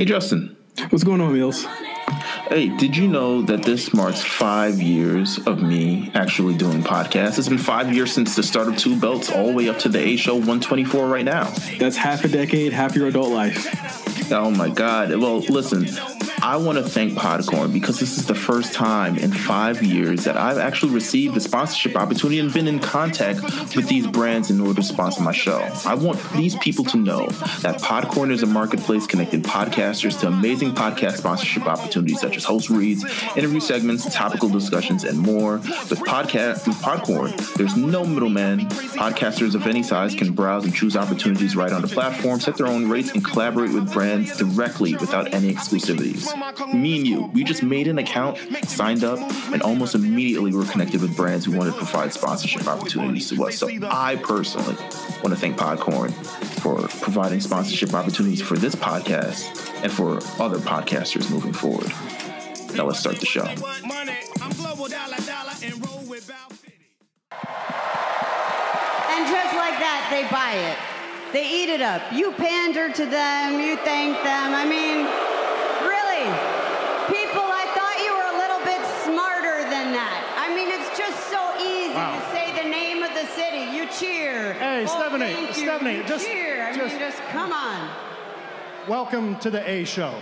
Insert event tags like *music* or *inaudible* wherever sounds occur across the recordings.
Hey, Justin. What's going on, Meelz? Hey, did you know that this marks five years of me actually doing podcasts? It's been five years since the start of Two Belts, all the way up to the A Show 124 right now. That's half a decade, half your adult life. Oh my God. Well, listen, I want to thank Podcorn because this is the first time in five years that I've actually received a sponsorship opportunity and been in contact with these brands in order to sponsor my show. I want these people to know that Podcorn is a marketplace connecting podcasters to amazing podcast sponsorship opportunities such as host reads, interview segments, topical discussions, and more. With podcast with Podcorn, there's no middleman. Podcasters of any size can browse and choose opportunities right on the platform, set their own rates, and collaborate with brands directly without any exclusivities me and you, we just made an account, signed up, and almost immediately were connected with brands who wanted to provide sponsorship opportunities to us. So I personally want to thank Podcorn for providing sponsorship opportunities for this podcast and for other podcasters moving forward. Now let's start the show. And just like that, they buy it. They eat it up. You pander to them, you thank them. I mean, people, I thought you were a little bit smarter than that. I mean, it's just so easy Wow. to say the name of the city. You cheer. Hey, Oh, Stephanie, you. Stephanie, You just- cheer. I just- mean, just come on. Welcome to the A Show.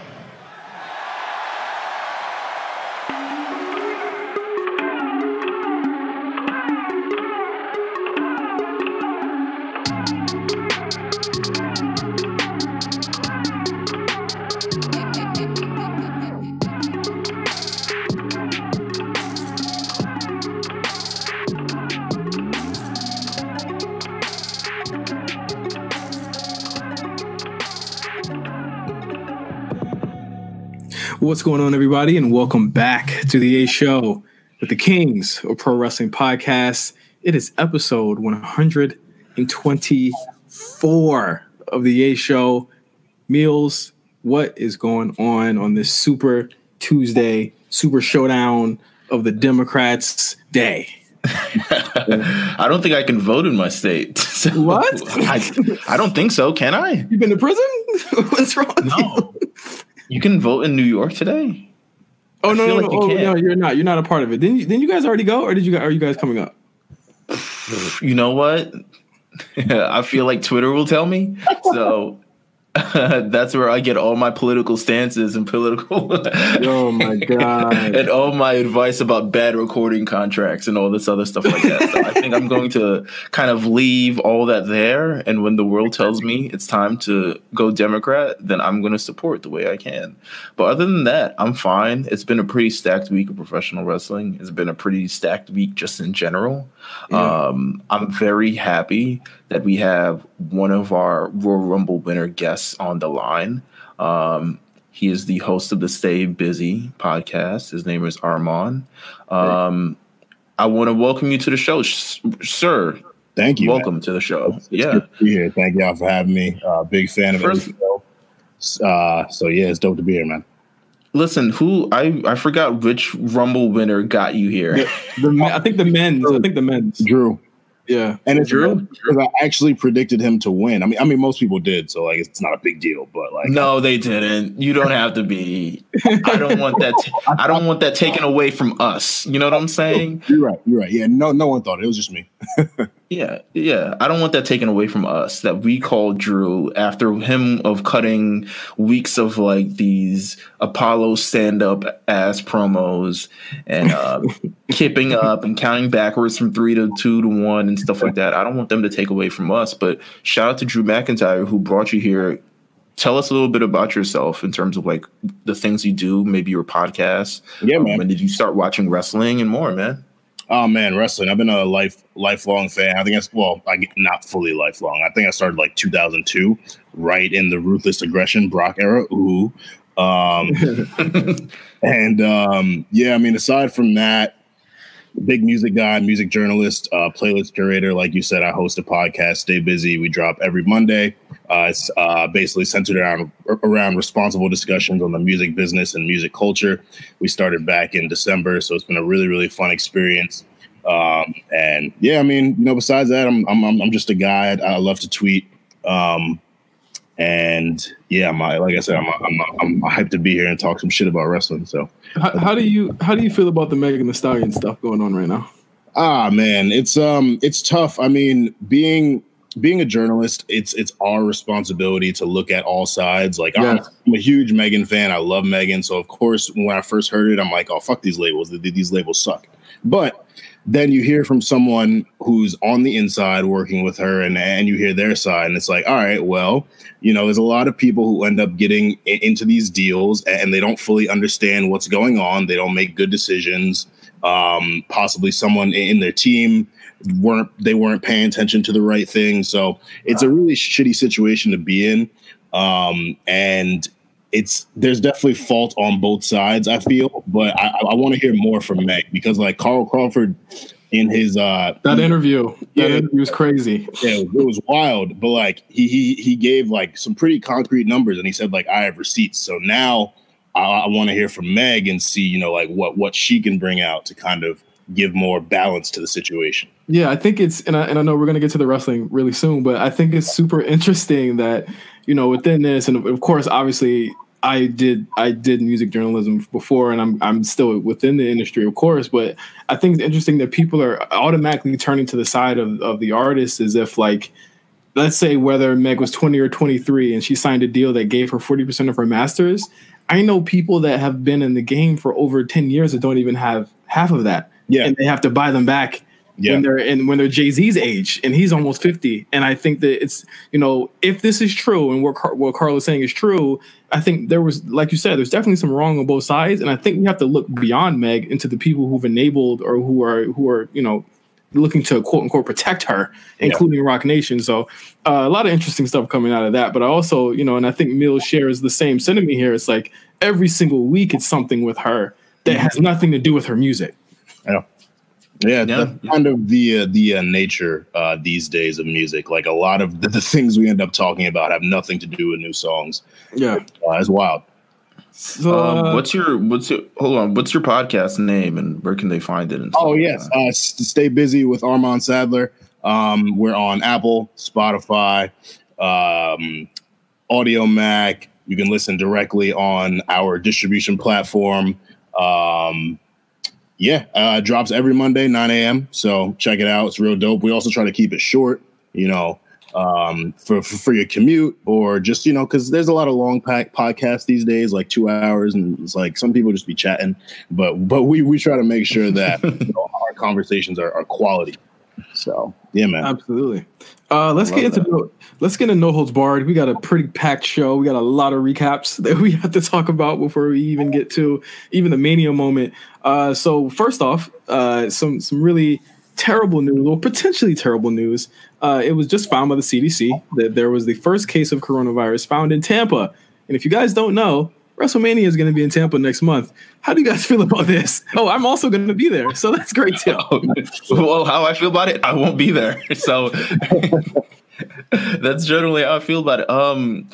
What's going on, everybody, and welcome back to the A Show with the Kings of Pro Wrestling Podcast. It is episode 124 of the A Show. Meelz, what is going on on this Super Tuesday, Super Showdown of the Democrats Day? *laughs* I don't think I can vote in my state. *laughs* So What? I, I don't think so. Can I? You've been to prison? *laughs* What's wrong? with you? No. You can vote in New York today? Oh I no, no, like no, you oh, no, you're not. You're not a part of it. Didn't you, didn't you guys already go, or did you? Are you guys coming up? You know what? *laughs* I feel like Twitter will tell me. So *laughs* that's where I get all my political stances and political *laughs* Oh my god! *laughs* and all my advice about bad recording contracts and all this other stuff like that. So I think I'm going to kind of leave all that there. And when the world tells me it's time to go Democrat, then I'm going to support the way I can. But other than that, I'm fine. It's been a pretty stacked week of professional wrestling. It's been a pretty stacked week just in general. Um, I'm very happy that we have one of our Royal Rumble winner guests on the line. Um, he is the host of the Stay Busy podcast. His name is Armon. Um, I want to welcome you to the show, sh- sir. Thank you. man. welcome to the show. It's yeah. good to be here. Thank y'all for having me. Uh, big fan of First- it. Uh, so yeah, it's dope to be here, man. Listen, who I I forgot which Rumble winner got you here. The men, I think the men's. I think the men's. Drew, Yeah. and it's Drew? because I actually predicted him to win. I mean, I mean, most people did, so like it's not a big deal. But like, No, they didn't. You don't have to be. I don't want that. t- I don't want that taken away from us. You know what I'm saying? you're right. You're right. Yeah, no, no one thought it. It was just me. Yeah, yeah. I don't want that taken away from us that we called Drew after him of cutting weeks of like these Apollo stand up ass promos and uh, *laughs* kipping up and counting backwards from three to two to one and stuff like that. I don't want them to take away from us. But shout out to Drew McIntyre who brought you here. Tell us a little bit about yourself in terms of like the things you do, maybe your podcast. Yeah, Um, man. When did you start watching wrestling and more, man? Oh man, wrestling. I've been a life lifelong fan. I think that's well, I not fully lifelong. I think I started like 2002, right in the ruthless aggression Brock era. Ooh, um, *laughs* and um, yeah, I mean, aside from that, big music guy, music journalist, uh, playlist curator. Like you said, I host a podcast. Stay busy. We drop every Monday. Uh, it's uh, basically centered around around responsible discussions on the music business and music culture. We started back in December, so it's been a really really fun experience. Um, and yeah, I mean, you know, besides that, I'm I'm I'm just a guy. I love to tweet. Um, And yeah, my like I said, I'm I'm I'm hyped to be here and talk some shit about wrestling. So, how, how do you how do you feel about the Megan Thee Stallion stuff going on right now? Ah man, it's um it's tough. I mean, being being a journalist, it's it's our responsibility to look at all sides. Like I'm, I'm, a huge Megan fan. I love Megan, so of course when I first heard it, I'm like, oh fuck these labels. These labels suck. But then you hear from someone who's on the inside working with her, and and you hear their side, and it's like, all right, well, you know, there's a lot of people who end up getting into these deals and they don't fully understand what's going on. They don't make good decisions um, possibly someone in their team weren't they weren't paying attention to the right thing. So it's a really shitty situation to be in, um, and it's there's definitely fault on both sides. I feel, but I, I want to hear more from Meg because like Carl Crawford in his uh that interview that yeah, interview was crazy yeah it was wild but like he he he gave like some pretty concrete numbers and he said like i have receipts so now I, I want to hear from Meg and see, you know, like what what she can bring out to kind of give more balance to the situation. Yeah, I think it's and I, and I know we're going to get to the wrestling really soon, but I think it's super interesting that you know within this, and of course, obviously, I did I did music journalism before, and I'm I'm still within the industry, of course. But I think it's interesting that people are automatically turning to the side of of the artist as if like. Let's say whether Meg was 20 or 23 and she signed a deal that gave her 40% of her masters, I know people that have been in the game for over 10 years that don't even have half of that. Yeah. And they have to buy them back yeah. when they're in when they're Jay-Z's age and he's almost 50. And I think that it's, you know, if this is true and what Car- what Carl is saying is true, I think there was like you said, there's definitely some wrong on both sides. And I think we have to look beyond Meg into the people who've enabled or who are who are, you know, looking to quote unquote protect her, including yeah. Roc Nation. So uh, a lot of interesting stuff coming out of that. But I also, you know, and I think Mills shares the same sentiment here. It's like every single week it's something with her that mm-hmm. has nothing to do with her music. Yeah. Yeah, yeah. that's kind of the uh, the uh, nature uh, these days of music. Like a lot of the, the, things we end up talking about have nothing to do with new songs. Yeah, uh, it's wild. So, um, uh, what's your what's your hold on? What's your podcast name and where can they find it? oh yes, uh, stay busy with Armon Sadler. Um, we're on Apple, Spotify, um, Audiomack. You can listen directly on our distribution platform. Um, yeah, uh, drops every Monday, 9 a.m. So check it out. It's real dope. We also try to keep it short. You know, um, for, for, for your commute or just you know because there's a lot of long pack podcasts these days, like two hours, and it's like some people just be chatting, but but we we try to make sure that *laughs* you know, our conversations are, are quality. So yeah, man, absolutely. Uh, let's get into no, let's get into no holds barred. We got a pretty packed show. We got a lot of recaps *laughs* that we have to talk about before we even get to even the mania moment. Uh, so first off, uh, some some really terrible news, or potentially terrible news. Uh, it was just found by the CDC that there was the first case of coronavirus found in Tampa. And if you guys don't know, WrestleMania is going to be in Tampa next month. How do you guys *laughs* feel about this? Oh, I'm also going to be there, so that's great too. *laughs* well, how I feel about it, I won't be there, *laughs* so that's generally how I feel about it. Um,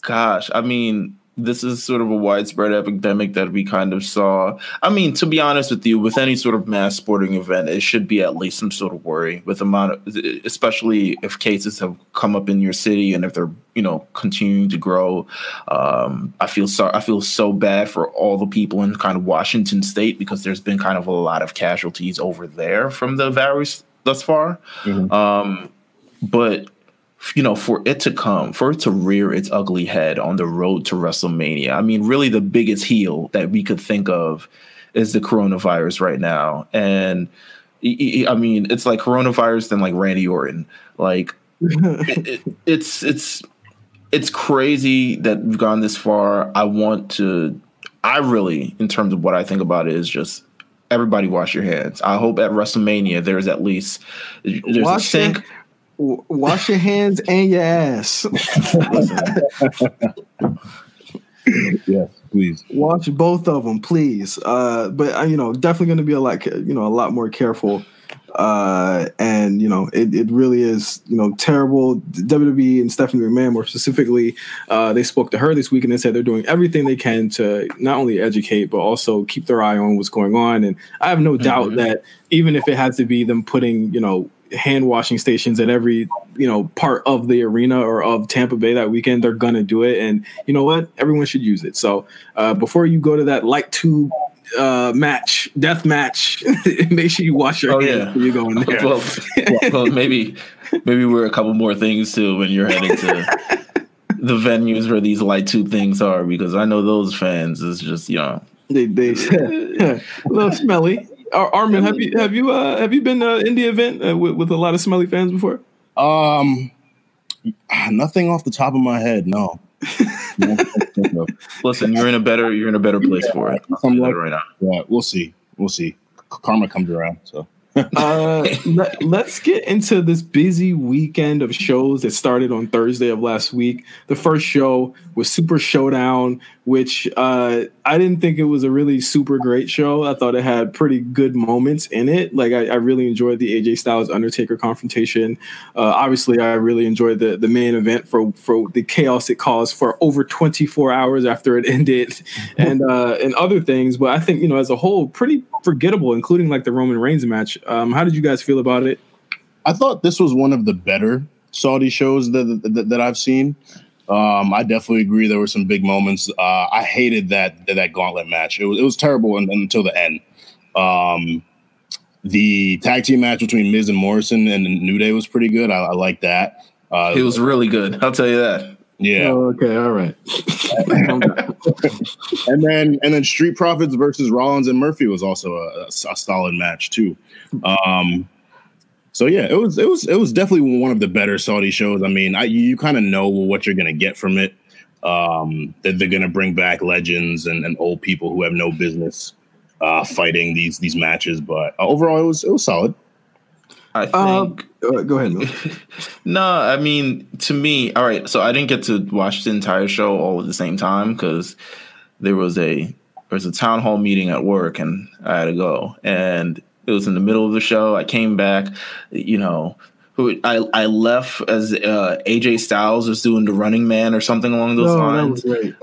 gosh, I mean, this is sort of a widespread epidemic that we kind of saw. I mean, to be honest with you, with any sort of mass sporting event, it should be at least some sort of worry with amount of, especially if cases have come up in your city and if they're you know continuing to grow. Um, I feel so I feel so bad for all the people in kind of Washington State because there's been kind of a lot of casualties over there from the virus thus far. Mm-hmm. Um, but you know, for it to come, for it to rear its ugly head on the road to WrestleMania. I mean, really, the biggest heel that we could think of is the coronavirus right now. And I mean, it's like coronavirus than like Randy Orton. Like, it, it, *laughs* it's it's it's crazy that we've gone this far. I want to. I really, in terms of what I think about it, is just everybody wash your hands. I hope at WrestleMania there's at least there's wash a sink. Wash your hands and your ass. *laughs* yes, please. Watch both of them, please. Uh, but uh, you know, definitely going to be a lot, you know, a lot more careful. Uh, and you know, it, it really is, you know, terrible. WWE and Stephanie McMahon, more specifically, uh, they spoke to her this week and they said they're doing everything they can to not only educate but also keep their eye on what's going on. And I have no mm-hmm. doubt that even if it has to be them putting, you know, hand washing stations at every you know part of the arena or of Tampa Bay that weekend. They're gonna do it, and you know what? Everyone should use it. So uh, before you go to that light tube uh, match, death match, *laughs* make sure you wash your Oh, hands yeah. before you go in there. well, well, maybe maybe we're a couple more things too when you're heading to the venues where these light tube things are because I know those fans is just you know they they *laughs* a little smelly. Ar- Armon, have you have you uh, have you been uh, in the event uh, with, with a lot of smelly fans before? Um, nothing off the top of my head. No. listen you're in a better you're in a better place for it I'll tell you that right now. yeah, we'll see. We'll see. Karma comes around. So uh, *laughs* let, us get into this busy weekend of shows that started on Thursday of last week. The first show was Super Showdown, which uh, I didn't think it was a really super great show. I thought it had pretty good moments in it. Like I, I really enjoyed the AJ Styles Undertaker confrontation. Uh, obviously, I really enjoyed the the main event for for the chaos it caused for over 24 hours after it *laughs* ended, and uh, and other things. But I think you know as a whole, pretty forgettable, including like the Roman Reigns match. Um, how did you guys feel about it? I thought this was one of the better Saudi shows that that, that I've seen. Um, I definitely agree. There were some big moments. Uh, I hated that that gauntlet match. It was it was terrible un- until the end. Um, the tag team match between Miz and Morrison and New Day was pretty good. I, I like that. Uh, It was really good. I'll tell you that. yeah. Oh, okay, all right. *laughs* and then and then Street Profits versus Rollins and Murphy was also a, a solid match too. Um, so yeah, it was it was it was definitely one of the better Saudi shows. I mean, I, you kind of know what you're gonna get from it. Um, that they're gonna bring back legends and, and old people who have no business uh, fighting these these matches, but uh, overall it was it was solid. I Um, think uh, go ahead. *laughs* No, I mean to me, all right. So I didn't get to watch the entire show all at the same time because there was a there was a town hall meeting at work and I had to go, and it was in the middle of the show. I came back, you know. who- I, I left as uh, AJ Styles was doing the Running Man or something along those No, that lines. was great.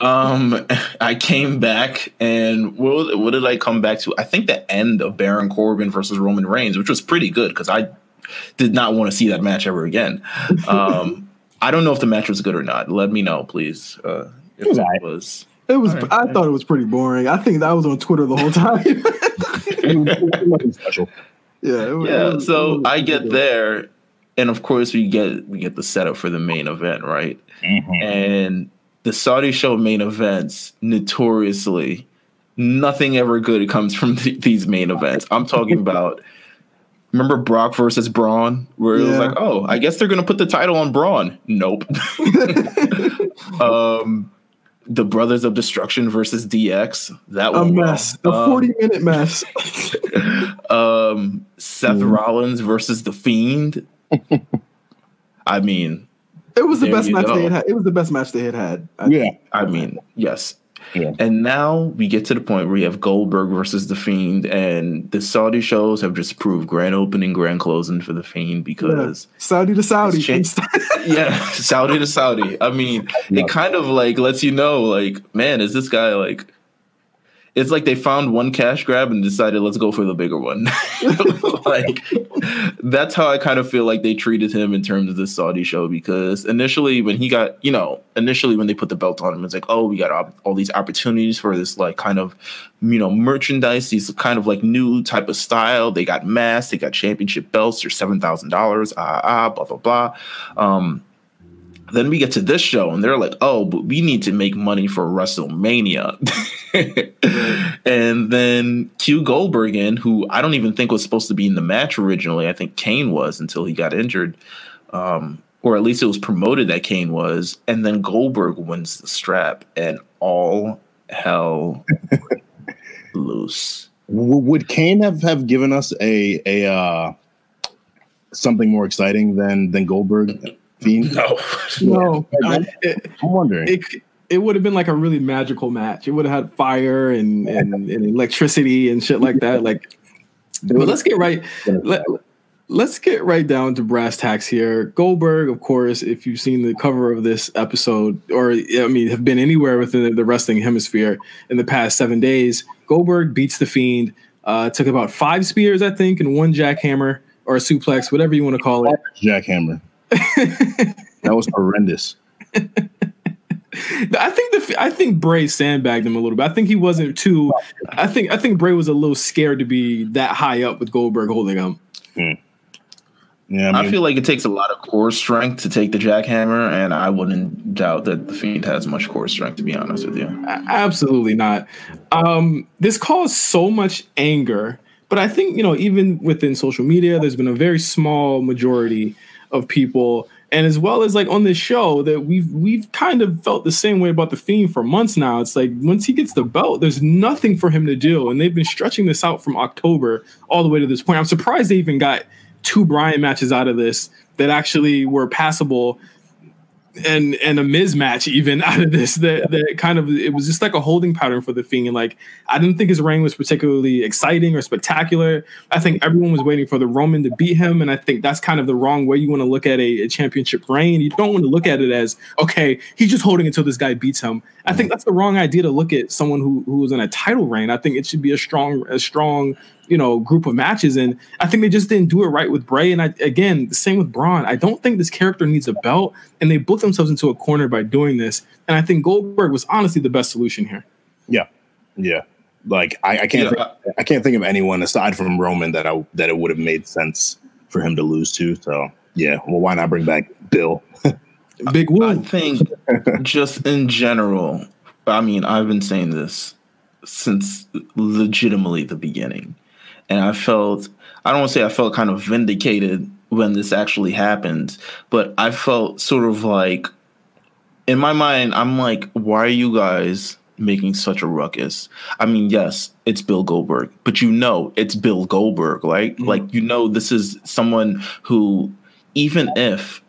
Um, I came back and what, what did I come back to? I think the end of Baron Corbin versus Roman Reigns, which was pretty good because I did not want to see that match ever again. *laughs* Um, I don't know if the match was good or not. Let me know, please. Uh, if was it alright. was. It was. All right. I thought it was pretty boring. I think that was on Twitter the whole time. *laughs* *laughs* Nothing special. yeah. it was- it Yeah, was- so was- I get there, and of course we get we get the setup for the main event, right? Mhm. And the Saudi show main events, notoriously, nothing ever good comes from th- these main events. I'm talking about. Remember Brock versus Braun, where it was like, oh, I guess they're gonna put the title on Braun. Nope. *laughs* um, the Brothers of Destruction versus DX. That was a mess. A forty minute mess. *laughs* um, Seth Mm. Rollins versus the Fiend. I mean, It was the best match go. they had. had. It was the best match they had had. I- Yeah. I mean, yes. Yeah. And now we get to the point where you have Goldberg versus the Fiend, and the Saudi shows have just proved grand opening, grand closing for the Fiend because Saudi to Saudi. It's cha- *laughs* yeah, Saudi to Saudi. I mean, Yeah. it kind of like lets you know, like, man, is this guy like? It's like they found one cash grab and decided let's go for the bigger one. *laughs* like that's how I kind of feel like they treated him in terms of the Saudi show because initially when he got, you know, initially when they put the belt on him, it's like, oh, we got op- all these opportunities for this like kind of, you know, merchandise, these kind of like new type of style. They got masks, they got championship belts, they're seven thousand dollars, ah ah, blah blah blah. Um, then we get to this show and they're like, oh, but we need to make money for WrestleMania. *laughs* and then Q Goldberg in, who I don't even think was supposed to be in the match originally. I think Kane was until he got injured. Um, or at least it was promoted that Kane was. And then Goldberg wins the strap and all hell *laughs* loose. Would Kane have, have given us a a uh, something more exciting than than Goldberg Fiend? No. No, *laughs* I- it, I'm wondering. it it would have been like a really magical match. It would have had fire and, and, and electricity and shit like that. Like, but let's get right. Let, let's get right down to brass tacks here. Goldberg, of course, if you've seen the cover of this episode, or I mean, have been anywhere within the wrestling hemisphere in the past seven days, Goldberg beats the Fiend. Uh, took about five spears, I think, and one jackhammer or a suplex, whatever you want to call it. Jackhammer. *laughs* that was horrendous. *laughs* I think the I think Bray sandbagged him a little bit. I think he wasn't too. I think I think Bray was a little scared to be that high up with Goldberg holding him. Hmm. Yeah, I, I feel like it takes a lot of core strength to take the jackhammer, and I wouldn't doubt that the Fiend has much core strength. To be honest with you, Absolutely not. Um, this caused so much anger, but I think you know even within social media, there's been a very small majority of people, and as well as like on this show, that we've we've kind of felt the same way about the Fiend for months now. It's like once he gets the belt, there's nothing for him to do, and they've been stretching this out from October all the way to this point. I'm surprised they even got two Bryan matches out of this that actually were passable and and a mismatch even *laughs* out of this that that kind of it was just like a holding pattern for the Fiend. And like I didn't think his reign was particularly exciting or spectacular. I think everyone was waiting for the Roman to beat him, and I think that's kind of the wrong way you want to look at a, a championship reign. You don't want to look at it as okay, he's just holding until this guy beats him. I think that's the wrong idea to look at someone who who is in a title reign. I think it should be a strong a strong you know group of matches and i think they just didn't do it right with bray and i again the same with braun i don't think this character needs a belt and they booked themselves into a corner by doing this and i think goldberg was honestly the best solution here yeah, yeah. Like I, I can't, Yeah. think, I can't think of anyone aside from Roman that I that it would have made sense for him to lose to. So yeah, well, why not bring back Bill? *laughs* big I woo think just in general, I mean, I've been saying this since legitimately the beginning. And I felt, I don't want to say I felt kind of vindicated when this actually happened, but I felt sort of like, in my mind, I'm like, why are you guys making such a ruckus? I mean, yes, it's Bill Goldberg, but you know it's Bill Goldberg, right? Mm-hmm. Like, you know, this is someone who, even if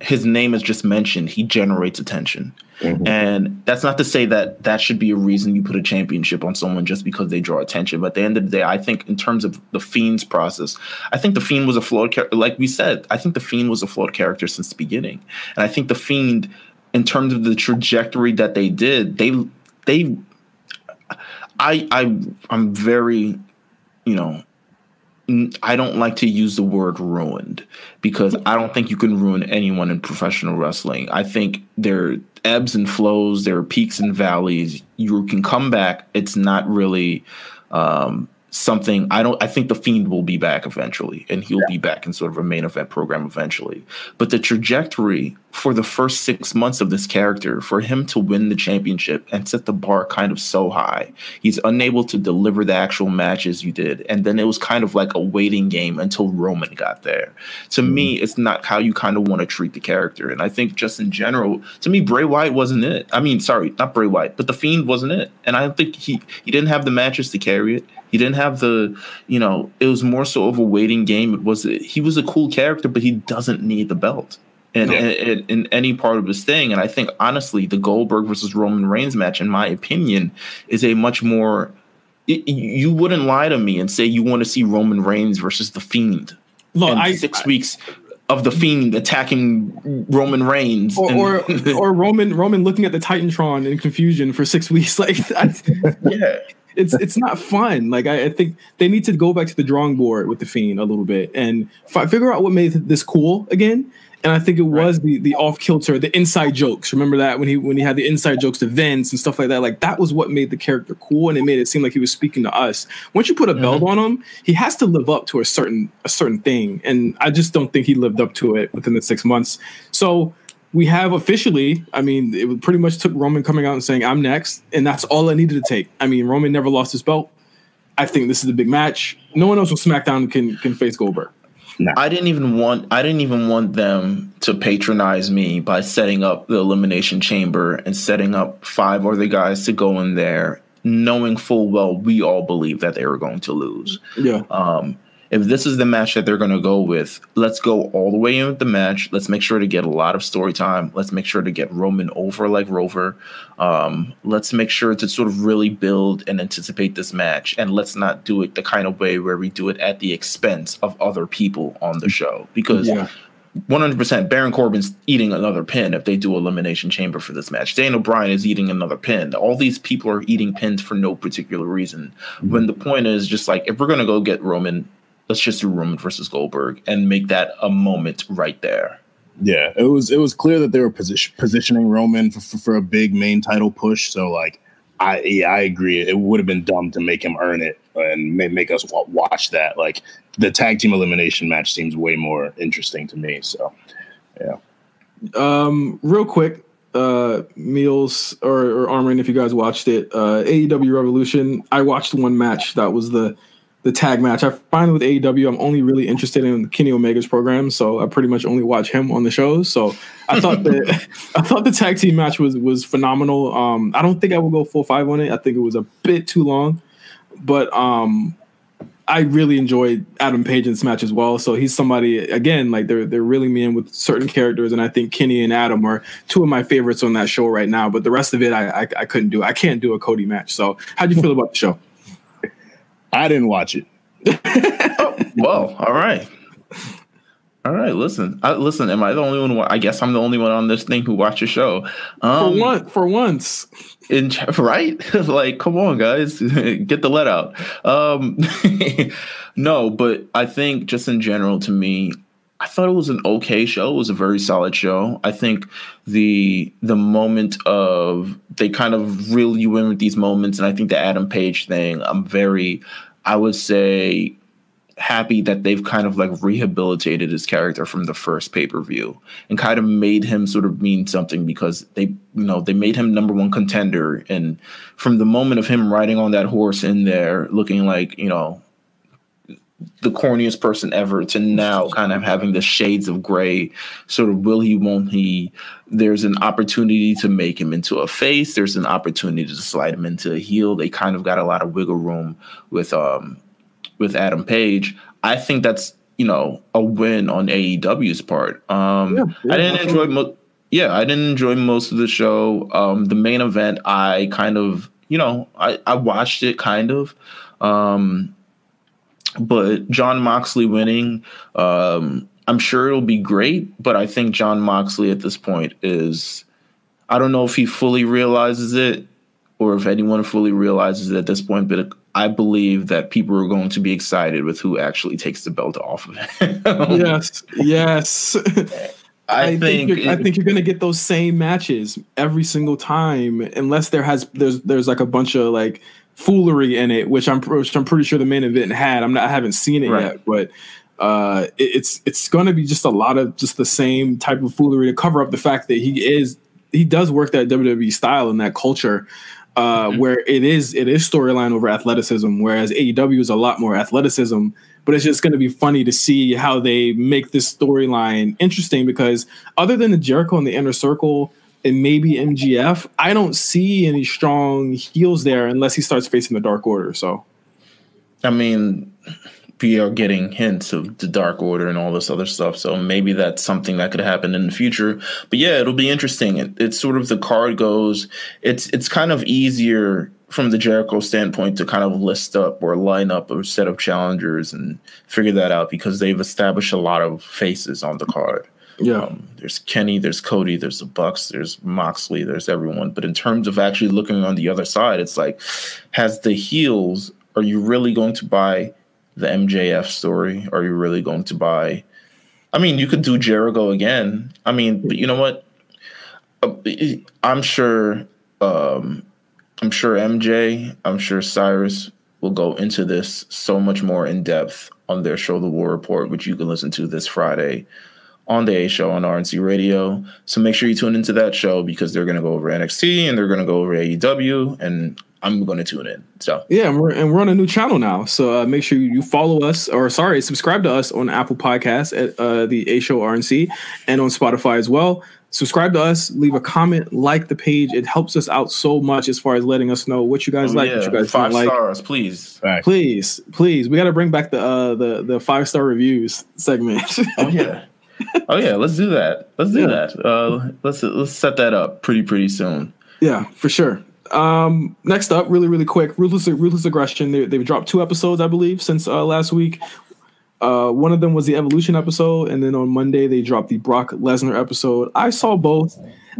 his name is just mentioned, he generates attention. Mm-hmm. And that's not to say that that should be a reason you put a championship on someone just because they draw attention. But at the end of the day, I think in terms of the Fiend's process, I think the Fiend was a flawed character. Like we said, I think the Fiend was a flawed character since the beginning. And I think the Fiend, in terms of the trajectory that they did, they they I I I'm very, you know, I don't like to use the word ruined because I don't think you can ruin anyone in professional wrestling. I think there are ebbs and flows, there are peaks and valleys. You can come back. It's not really um, something I don't I think the Fiend will be back eventually and he'll be back in sort of a main event program eventually. But the trajectory for the first 6 months of this character for him to win the championship and set the bar kind of so high. He's unable to deliver the actual matches you did and then it was kind of like a waiting game until Roman got there. To me, mm-hmm. it's not how you kind of want to treat the character and I think just in general, to me Bray Wyatt wasn't it. I mean, sorry, not Bray Wyatt, but the Fiend wasn't it. And I don't think he he didn't have the matches to carry it. He didn't have the, you know, it was more so of a waiting game. It was he was a cool character, but he doesn't need the belt. And Yeah. in, in any part of his thing, and I think honestly, the Goldberg versus Roman Reigns match, in my opinion, is a much more. It, you wouldn't lie to me and say you want to see Roman Reigns versus the Fiend Look, in I, six weeks of the Fiend attacking Roman Reigns, or, and- or *laughs* or Roman Roman looking at the Titantron in confusion for six *laughs* weeks. Like I, yeah, it's it's not fun. Like I, I think they need to go back to the drawing board with the Fiend a little bit and fi- figure out what made this cool again. And I think it was the the off kilter, the inside jokes. Remember that when he when he had the inside jokes to Vince and stuff like that. Like that was what made the character cool, and it made it seem like he was speaking to us. Once you put a belt mm-hmm. on him, he has to live up to a certain a certain thing, and I just don't think he lived up to it within the six months. So we have officially, I mean, it pretty much took Roman coming out and saying, I'm next. And that's all I needed to take. I mean, Roman never lost his belt. I think this is a big match. No one else on SmackDown can can face Goldberg. I didn't even want I didn't even want them to patronize me by setting up the elimination chamber and setting up five other guys to go in there, knowing full well we all believe that they were going to lose. Yeah. Um, if this is the match that they're going to go with, let's go all the way in with the match. Let's make sure to get a lot of story time. Let's make sure to get Roman over like Rover. Um, let's make sure to sort of really build and anticipate this match. And let's not do it the kind of way where we do it at the expense of other people on the show. Because Yeah. 100% Baron Corbin's eating another pin if they do elimination chamber for this match. Daniel Bryan is eating another pin. All these people are eating pins for no particular reason. When the point is just like if we're going to go get Roman let's just do Roman versus Goldberg and make that a moment right there. Yeah, it was it was clear that they were position, positioning Roman for, for, for a big main title push. So like, I yeah, I agree. It would have been dumb to make him earn it and make, make us watch that. Like the tag team elimination match seems way more interesting to me. So yeah. Um, real quick, uh, Meelz or, or Armon, if you guys watched it, uh, AEW Revolution. I watched one match that was the the tag match. I find with AEW, I'm only really interested in Kenny Omega's program, so I pretty much only watch him on the shows. So I thought that *laughs* *laughs* I thought the tag team match was was phenomenal. Um, I don't think I will go full five on it. I think it was a bit too long, but um, I really enjoyed Adam Page in this match as well. So he's somebody again like they're they're really me in with certain characters, and I think Kenny and Adam are two of my favorites on that show right now. But the rest of it, I I, I couldn't do. I can't do a Cody match. So how do you feel about the show? I didn't watch it. oh, *laughs* well, all right. All right, listen. I, listen, am I the only one? I guess I'm the only one on this thing who watched the show. Um, for one, for once, in *laughs* right? *laughs* like, come on, guys, get the let out. Um, no, but I think just in general, to me, I thought it was an okay show. It was a very solid show. I think the the moment of they kind of reel you in with these moments, and I think the Adam Page thing. I'm very, I would say, happy that they've kind of like rehabilitated his character from the first pay per view and kind of made him sort of mean something because they, you know, they made him number one contender, and from the moment of him riding on that horse in there, looking like you know the corniest person ever to now kind of having the shades of gray. Sort of will he won't he? There's an opportunity to make him into a face. There's an opportunity to slide him into a heel. They kind of got a lot of wiggle room with um with adam page. I think that's you know a win on aew's part. Um yeah, yeah, i didn't enjoy mo- yeah i didn't enjoy most of the show. Um the main event i kind of you know i i watched it kind of. Um but Jon Moxley winning, um, I'm sure it'll be great. But I think Jon Moxley at this point is, I don't know if he fully realizes it or if anyone fully realizes it at this point, but I believe that people are going to be excited with who actually takes the belt off of him. *laughs* yes, yes. I, I, think, think I think you're gonna get those same matches every single time, unless there has there's there's like a bunch of like foolery in it, which I'm which I'm pretty sure the main event had. I'm not I haven't seen it right. yet, but uh, it, it's it's going to be just a lot of just the same type of foolery to cover up the fact that he is he does work that WWE style and that culture. Uh, mm-hmm. Where it is, it is storyline over athleticism, whereas AEW is a lot more athleticism. But it's just going to be funny to see how they make this storyline interesting because other than the Jericho and the Inner Circle, and maybe MJF. I don't see any strong heels there unless he starts facing the Dark Order. So, I mean, we are getting hints of the Dark Order and all this other stuff. So maybe that's something that could happen in the future. But yeah, it'll be interesting. It, it's sort of the card goes. It's it's kind of easier from the Jericho standpoint to kind of list up or line up a set of challengers and figure that out because they've established a lot of faces on the card. Yeah. Um, there's Kenny, there's Cody, there's the Bucks, there's Moxley, there's everyone. But in terms of actually looking on the other side, it's like, has the heels, are you really going to buy the MJF story? Are you really going to buy? I mean, you could do Jericho again. I mean, but you know what? Uh, I'm sure. Um, I'm sure MJ. I'm sure Cyrus will go into this so much more in depth on their show, The War Report, which you can listen to this Friday on the A show on RNC Radio. So make sure you tune into that show because they're going to go over NXT and they're going to go over AEW, and I'm going to tune in. So yeah, and we're and we're on a new channel now. So uh, make sure you follow us, or sorry, subscribe to us on Apple Podcasts at uh, the A Show RNC and on Spotify as well. Subscribe to us, leave a comment, like the page. It helps us out so much as far as letting us know what you guys oh, like, yeah. what you guys five like. stars, please, please, please. We got to bring back the uh, the the five star reviews segment. oh yeah *laughs* oh yeah, let's do that. Let's do yeah. that. Uh, let's let's set that up pretty pretty soon. Yeah, for sure. Um, next up, really really quick, ruthless ruthless aggression. They, have dropped two episodes, I believe, since uh, last week. Uh, one of them was the Evolution episode, and then on Monday they dropped the Brock Lesnar episode. I saw both.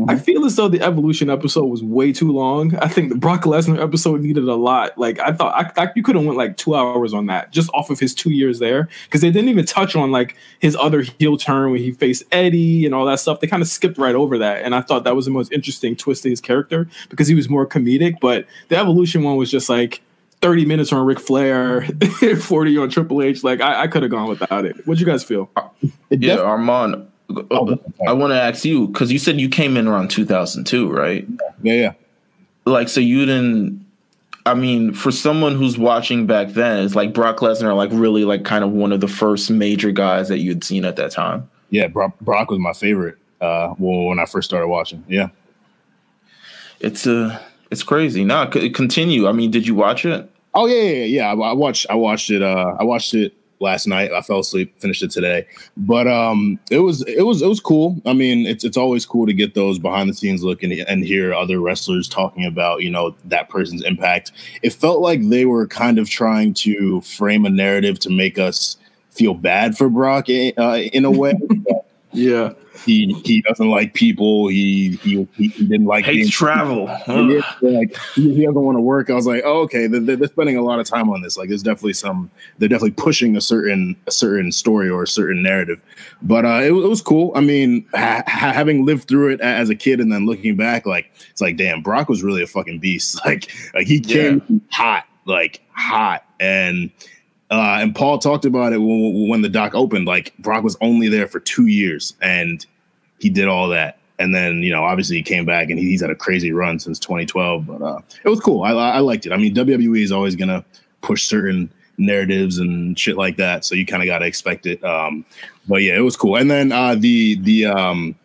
I feel as though the Evolution episode was way too long. I think the Brock Lesnar episode needed a lot. Like I thought, I, I you could have went like two hours on that just off of his two years there because they didn't even touch on like his other heel turn when he faced Eddie and all that stuff. They kind of skipped right over that, and I thought that was the most interesting twist to his character because he was more comedic. But the Evolution one was just like 30 minutes on Ric Flair, *laughs* 40 on Triple H. Like I, I could have gone without it. What'd you guys feel? Yeah, Armon. uh, I want to ask you because you said you came in around 2002, right? Yeah, yeah. Like, so you didn't. I mean, for someone who's watching back then, it's like Brock Lesnar, like really, like kind of one of the first major guys that you'd seen at that time. Yeah, Brock, Brock was my favorite uh, well, when I first started watching. Yeah. It's uh it's crazy. Now, c- continue. I mean, did you watch it? Oh yeah, yeah, yeah. I, I watched. I watched it. Uh, I watched it last night. I fell asleep. Finished it today. But um, it was it was it was cool. I mean, it's it's always cool to get those behind the scenes look and, and hear other wrestlers talking about you know that person's impact. It felt like they were kind of trying to frame a narrative to make us feel bad for Brock uh, in a way. *laughs* Yeah. he he doesn't like people. He he, he didn't like Hates being- travel. *laughs* yeah, like he, he doesn't want to work. I was like, oh, okay, they're, they're spending a lot of time on this. Like, there's definitely some. They're definitely pushing a certain a certain story or a certain narrative. But uh, it, was- it was cool. I mean, ha- ha- having lived through it as a kid and then looking back, like it's like, damn, Brock was really a fucking beast. *laughs* Like, like he came hot, like hot, and. Uh, and Paul talked about it when, when the doc opened. Like Brock was only there for two years, and he did all that. And then, you know, obviously he came back and he's had a crazy run since 2012. But uh, it was cool. I, I liked it. I mean, WWE is always gonna push certain narratives and shit like that, so you kind of got to expect it. Um, but yeah, it was cool. And then uh, the the um,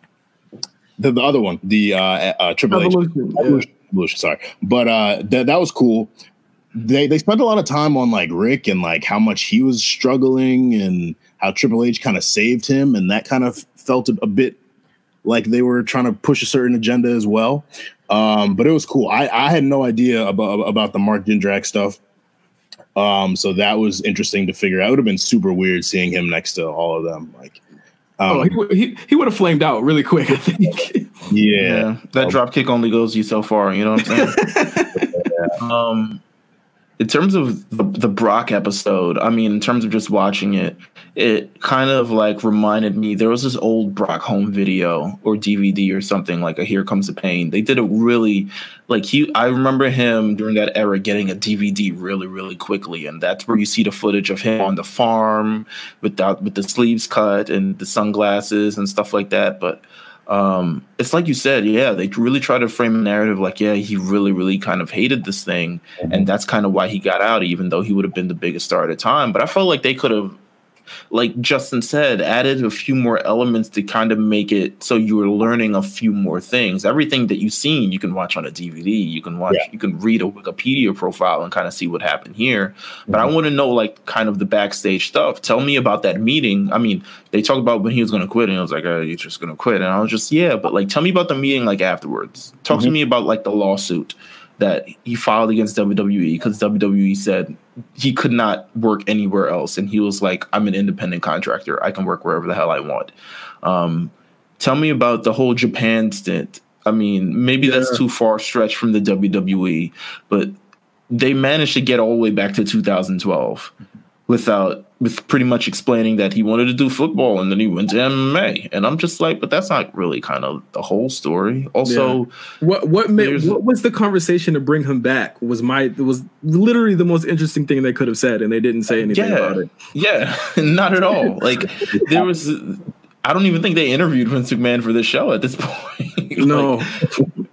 the, the other one, the uh, uh, Triple H Evolution. yeah. Evolution, Evolution, sorry, but uh, that that was cool. They they spent a lot of time on like Ric and like how much he was struggling and how Triple H kind of saved him, and that kind of felt a, a bit like they were trying to push a certain agenda as well. Um, but it was cool. I, I had no idea about about the Mark Jindrak stuff. Um, so that was interesting to figure out. It would have been super weird seeing him next to all of them. Like, um, Oh, he, would- he, he would have flamed out really quick, *laughs* I think. yeah, Yeah, that drop kick only goes you so far. You know what I'm saying? *laughs* um, in terms of the, the Brock episode, I mean, in terms of just watching it, it kind of like reminded me there was this old Brock home video or DVD or something like a Here Comes the Pain. They did it really like he. I remember him during that era getting a DVD really, really quickly, and that's where you see the footage of him on the farm without with the sleeves cut and the sunglasses and stuff like that. But um it's like you said yeah they really try to frame a narrative like yeah he really really kind of hated this thing and that's kind of why he got out even though he would have been the biggest star at the time. But i felt like they could have like justin said added a few more elements to kind of make it so you were learning a few more things. Everything that you've seen you can watch on a dvd you can watch Yeah. you can read a wikipedia profile and kind of see what happened here. But i mm-hmm. want to know like kind of the backstage stuff. Tell me about that meeting. I mean they talked about when he was going to quit and i was like oh you're just going to quit. And i was just yeah but like tell me about the meeting like afterwards. Talk to mm-hmm. me about like the lawsuit that he filed against WWE because WWE said he could not work anywhere else, and he was like, "I'm an independent contractor. I can work wherever the hell I want." Um, tell me about the whole Japan stint. I mean, maybe that's too far stretched from the WWE, but they managed to get all the way back to 2012 without with pretty much explaining that he wanted to do football and then he went to MMA. And I'm just like, but that's not really kind of the whole story. Also, What what made, what was the conversation to bring him back? Was my it was literally the most interesting thing they could have said, and they didn't say anything Yeah. about it. Yeah, *laughs* not at all. Like there was, I don't even think they interviewed Vince McMahon for this show at this *laughs* point. No, Like,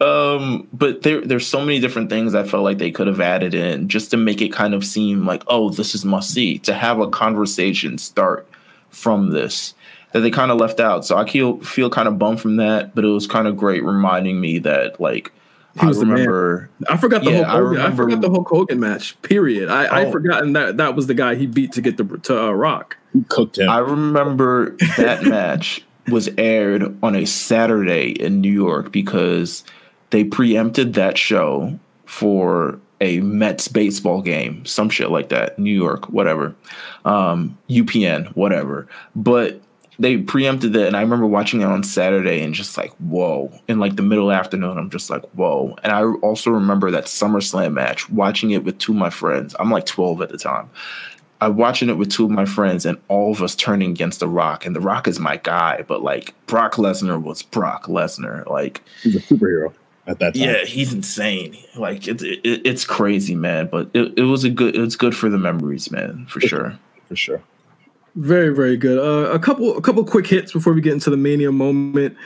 um, but there, there's so many different things I felt like they could have added in just to make it kind of seem like, oh, this is must see. To have a conversation start from this that they kind of left out. So I feel feel kind of bummed from that, but it was kind of great reminding me that like He was I the man. remember. I forgot the Yeah, Hulk I Hogan. I, remember- forgot the Hulk Hogan match. Period. I I Oh. forgotten that that was the guy he beat to get the to uh, Rock. Who cooked him? I remember that *laughs* match was aired on a Saturday in New York because they preempted that show for a Mets baseball game, some shit like that, New York, whatever, um, UPN, whatever. But they preempted it, and I remember watching it on Saturday and just like, whoa! In like the middle afternoon, I'm just like, whoa! And I also remember that SummerSlam match, watching it with two of my friends. I'm like 12 at the time. I'm watching it with two of my friends, and all of us turning against The Rock. And The Rock is my guy, but like Brock Lesnar was Brock Lesnar. Like he's a superhero at that time. Yeah, he's insane. Like it, it it's crazy, man. But it, it was a good. It's good for the memories, man, for sure. For sure. Very, very good. Uh, a couple, a couple quick hits before we get into the mania moment.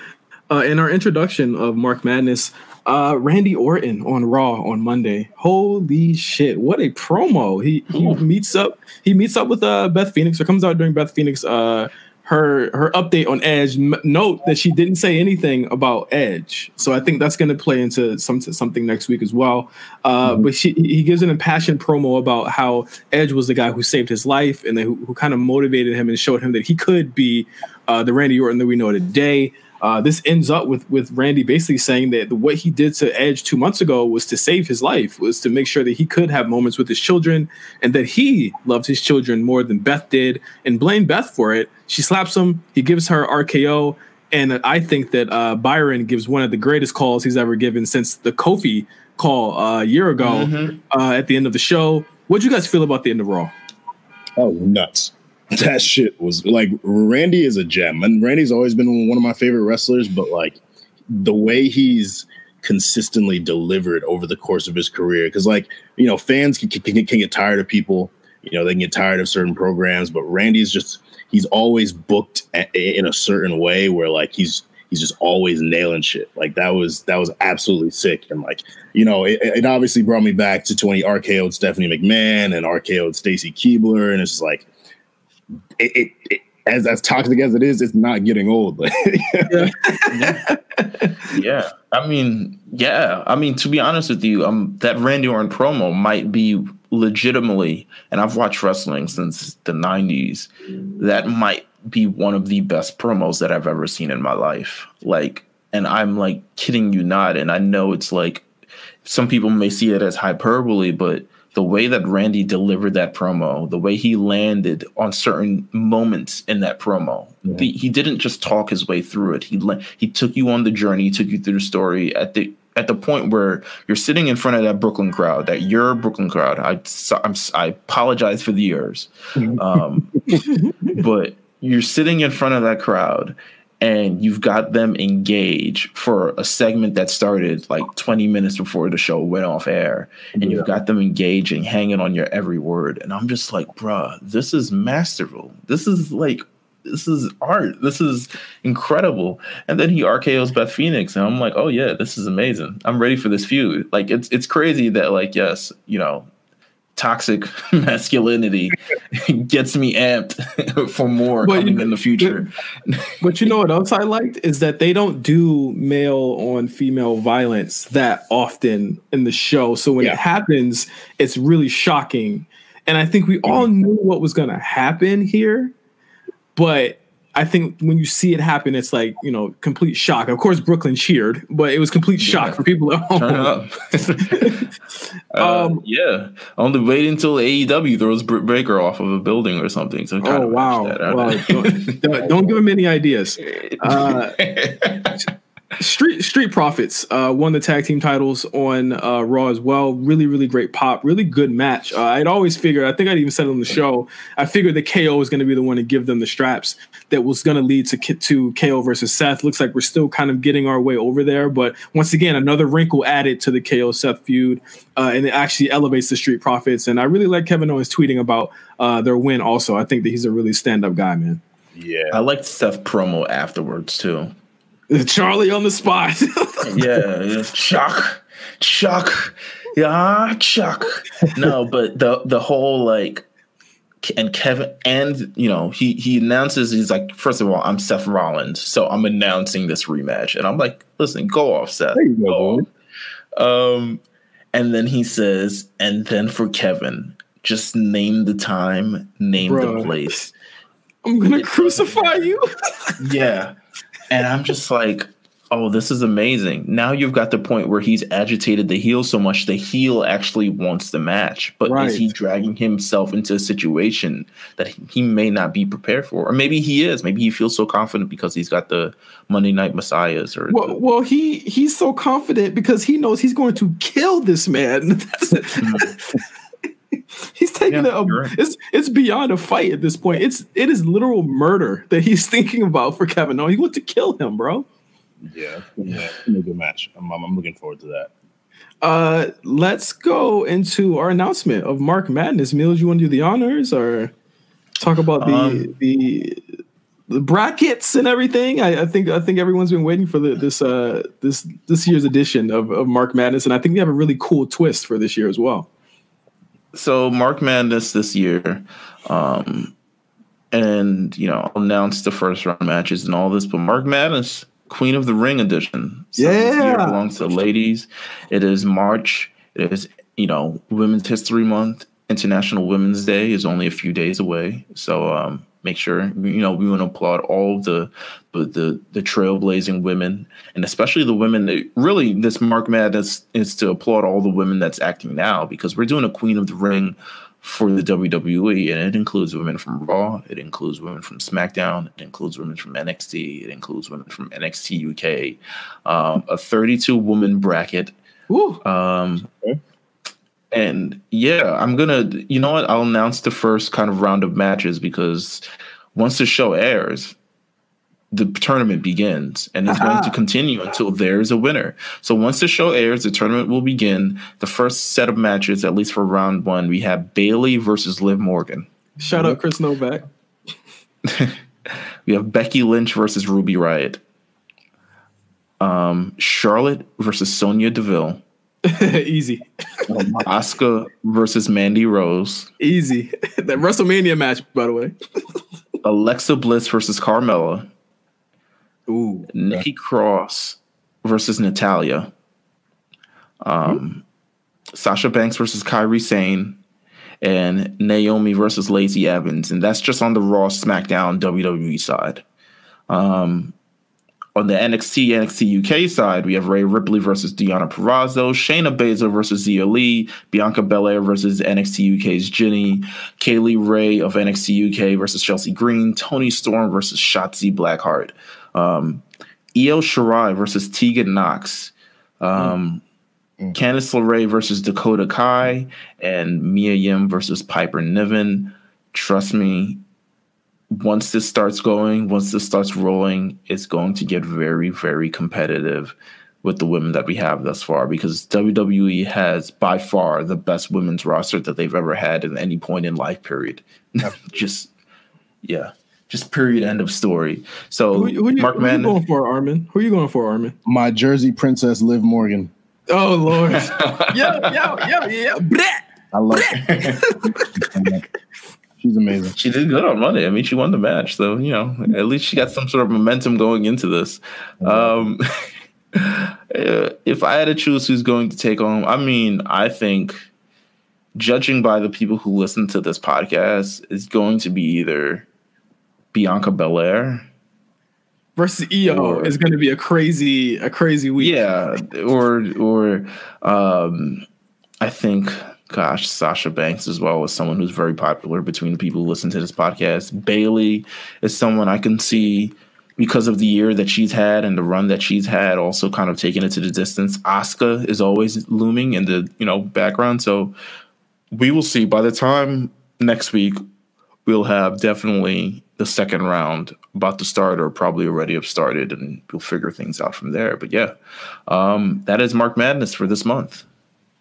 Uh, in our introduction of Mark Madness, uh, Randy Orton on Raw on Monday. Holy shit! What a promo! He he meets up. He meets up with uh, Beth Phoenix or comes out during Beth Phoenix uh, her her update on Edge. Note that she didn't say anything about Edge, so I think that's going to play into some something next week as well. Uh, mm-hmm. But she, he gives an impassioned promo about how Edge was the guy who saved his life and who, who kind of motivated him and showed him that he could be uh, the Randy Orton that we know today. Uh, this ends up with with Randy basically saying that what he did to Edge two months ago was to save his life, was to make sure that he could have moments with his children, and that he loved his children more than Beth did, and blame Beth for it. She slaps him. He gives her RKO, and I think that uh, Byron gives one of the greatest calls he's ever given since the Kofi call uh, a year ago mm-hmm. Uh, at the end of the show. What do you guys feel about the end of Raw? Oh, nuts! *laughs* that shit was like Randy is a gem, and Randy's always been one of my favorite wrestlers. But like the way he's consistently delivered over the course of his career, because like you know, fans can, can, can get tired of people. You know, they can get tired of certain programs, but Randy's just he's always booked in a certain way where like he's he's just always nailing shit. Like that was that was absolutely sick. And like, you know, it, it obviously brought me back to 20 RKO'd Stephanie McMahon and RKO'd Stacy Keibler. And it's just like it, it, it, as as toxic as it is, it's not getting old. *laughs* yeah. yeah. I mean, yeah. I mean, to be honest with you, um, that Randy Orton promo might be legitimately, and I've watched wrestling since the '90s. That might be one of the best promos that I've ever seen in my life. Like, and I'm like kidding you not. And I know it's like some people may see it as hyperbole, but the way that Randy delivered that promo, the way he landed on certain moments in that promo, yeah. the, he didn't just talk his way through it. He he took you on the journey, took you through the story at the at the point where you're sitting in front of that Brooklyn crowd, that your Brooklyn crowd. I I'm, i apologize for the years, um, *laughs* but you're sitting in front of that crowd and you've got them engaged for a segment that started like 20 minutes before the show went off air and yeah. you've got them engaging hanging on your every word and i'm just like bruh this is masterful. This is like this is art. This is incredible. And then he RKO's Beth Phoenix and I'm like oh yeah this is amazing. I'm ready for this feud. Like it's it's crazy that like yes you know toxic *laughs* masculinity *laughs* gets me amped *laughs* for more but coming you, in the future. but you know what else I liked is that they don't do male on female violence that often in the show. So when yeah. it happens, it's really shocking. And I think we all mm-hmm. knew what was going to happen here, but I think when you see it happen, it's like you know complete shock. Of course, Brooklyn cheered, but it was complete shock yeah. for people at home. Turn *laughs* up. *laughs* uh, um, yeah, only wait until AEW throws Britt Baker off of a building or something. So oh wow, wow. don't, don't, give him any ideas. *laughs* Uh, Street Street Profits uh, won the tag team titles on uh, Raw as well. Really, really great pop. Really good match. Uh, I'd always figured. I think I'd even said it on the show. I figured that KO was going to be the one to give them the straps that was going to lead to to KO versus Seth. Looks like we're still kind of getting our way over there. But once again, another wrinkle added to the KO Seth feud, uh, and it actually elevates the Street Profits. And I really like Kevin Owens tweeting about uh, their win. Also, I think that he's a really stand up guy, man. Yeah, I liked Seth promo afterwards too. Charlie on the spot. *laughs* yeah, Chuck, Chuck, yeah, Chuck. No, but the the whole like, and Kevin, and you know, he he announces he's like, first of all, I'm Seth Rollins, so I'm announcing this rematch, and I'm like, listen, go off, Seth. There you go. Um, and then he says, and then for Kevin, just name the time, name Bruh. the place. I'm gonna crucify you. *laughs* yeah and I'm just like, oh, this is amazing. Now you've got the point where he's agitated the heel so much the heel actually wants the match. But Right. is he dragging himself into a situation that he, may not be prepared for? Or maybe he is. Maybe he feels so confident because he's got the Monday Night Messiahs or Well, well, he he's so confident because he knows he's going to kill this man. *laughs* *laughs* That's- *laughs* he's taking Yeah, it. you're A, right. it's it's beyond a fight at this point. It's it is literal murder that he's *laughs* thinking about for Kevin. No, he wants to kill him, bro. Yeah, yeah, it's gonna be a good match. I'm, I'm, I'm looking forward to that. Uh, let's go into our announcement of Mark Madness. Meelz, you want to do the honors or talk about the Um, the the brackets and everything? I, I think I think everyone's been waiting for the, this uh this this year's edition of, of Mark Madness, and I think we have a really cool twist for this year as well. So Mark Madness this year, um, and you know, I'll announce the first round matches and all this, but Mark Madness, Queen of the Ring edition. So this year Yeah. belongs to ladies. It is March. It is, you know, Women's History Month. International Women's Day is only a few days away. So um make sure you know we want to applaud all the the the, the trailblazing women and especially the women that really this Mark Madness is to applaud all the women that's acting now because we're doing a Queen of the Ring for the WWE and it includes women from Raw, it includes women from SmackDown, it includes women from NXT, it includes women from NXT UK, um, a 32 woman bracket. Um, Okay. And yeah, I'm gonna. You know what? I'll announce the first kind of round of matches because once the show airs, the tournament begins and it's going to continue until there's a winner. So once the show airs, the tournament will begin. The first set of matches, at least for round one, we have Bayley versus Liv Morgan. Shout out Chris Novak. *laughs* We have Becky Lynch versus Ruby Riott. Um, Charlotte versus Sonya Deville. *laughs* Easy. Oscar versus Mandy Rose. Easy. *laughs* that WrestleMania match, by the way. Alexa Bliss versus Carmella. Ooh. Nikki Cross versus Natalya. Um, Sasha Banks versus Kairi Sane. And Naomi versus Lacey Evans. And that's just on the Raw, SmackDown, WWE side. Um, on the NXT, NXT UK side, we have Rhea Ripley versus Deonna Purrazzo, Shayna Baszler versus Xia Li, Bianca Belair versus NXT UK's Jinny, Kaylee Ray of NXT UK versus Chelsea Green, Toni Storm versus Shotzi Blackheart, um, Io Shirai versus Tegan Nox, um, Candice LeRae versus Dakota Kai, and Mia Yim versus Piper Niven. Trust me, once this starts going, once this starts rolling, it's going to get very, very competitive with the women that we have thus far because WWE has by far the best women's roster that they've ever had in any point in life, period. *laughs* just, yeah, just period, end of story. So, Who, who, you, Mark who you going for, Armon? Who you going for, Armon? My Jersey princess, Liv Morgan. Oh Lord. yo, yo, yo, yo. Bleh. I love her. *laughs* She's amazing. she did good on Monday. I mean, she won the match, so you know, at least she got some sort of momentum going into this. Um, *laughs* if I had to choose who's going to take on, I mean, I think, judging by the people who listen to this podcast, is going to be either Bianca Belair, Versus Io Or- is going to be a crazy, a crazy week. yeah, or or um, I think, gosh, Sasha Banks as well as someone who's very popular between the people who listen to this podcast. Bayley is someone I can see because of the year that she's had and the run that she's had, also kind of taking it to the distance. Asuka is always looming in the you know background, so we will see. By the time next week, we'll have definitely the second round about to start or probably already have started and we'll figure things out from there. But yeah, um, that is Mark Madness for this month.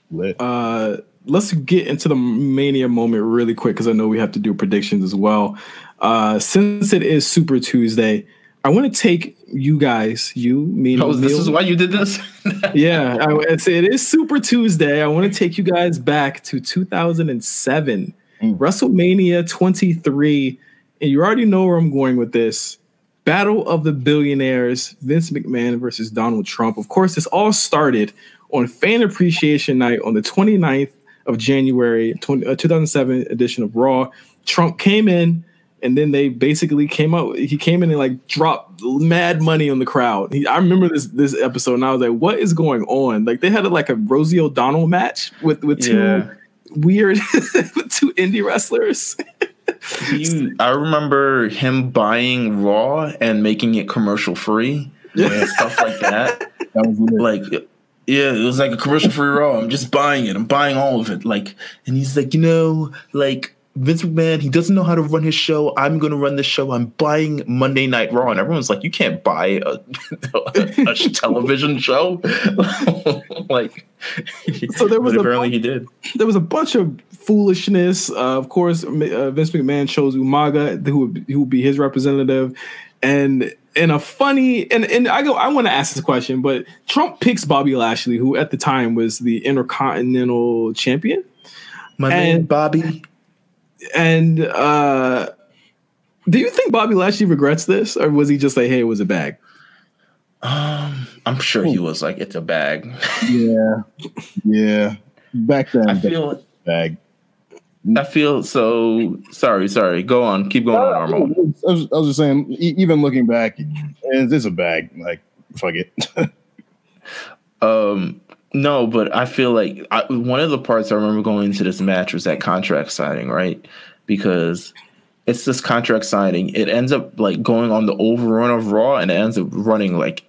Lit. Uh, let's get into the mania moment really quick because I know we have to do predictions as well. Uh, since it is Super Tuesday, I want to take you guys, you, me, Oh, this is why you did this? *laughs* yeah, I, it is Super Tuesday. I want to take you guys back to 2007, Mm. WrestleMania 23, and you already know where I'm going with this. Battle of the Billionaires, Vince McMahon versus Donald Trump. Of course, this all started on Fan Appreciation Night on the 29th of January, 20, uh, 2007 edition of Raw. Trump came in and then they basically came out. He came in and like dropped mad money on the crowd. He, I remember this this episode, and I was like, "What is going on?" Like they had a, like a Rosie O'Donnell match with with two Yeah. weird *laughs* two indie wrestlers. He, I remember him buying Raw and making it commercial free and stuff like that. That was. Like, yeah, it was like a commercial free Raw. I'm just buying it. I'm buying all of it. Like, and he's like, you know, like Vince McMahon, he doesn't know how to run his show. I'm going to run the show. I'm buying Monday Night Raw, and everyone's like, you can't buy a, *laughs* a, a television show. *laughs* like, So there was but apparently bunch- he did. there was a bunch of foolishness. Uh, of course, uh, Vince McMahon chose Umaga, who would, who would be his representative, and in a funny and and I go, I want to ask this question, but Trump picks Bobby Lashley, who at the time was the Intercontinental Champion, My man Bobby. and uh, do you think Bobby Lashley regrets this, or was he just like, hey, it was a bag? Um, I'm sure he was like, it's a bag. yeah, *laughs* yeah. Back then, I feel bag. I feel so sorry, sorry. Go on, keep going on, I was, I was just saying, e- even looking back, it's, it's a bag. Like, fuck it. *laughs* Um, no, but I feel like I, one of the parts I remember going into this match was that contract signing, right? Because it's this contract signing. It ends up like going on the overrun of Raw, and it ends up running like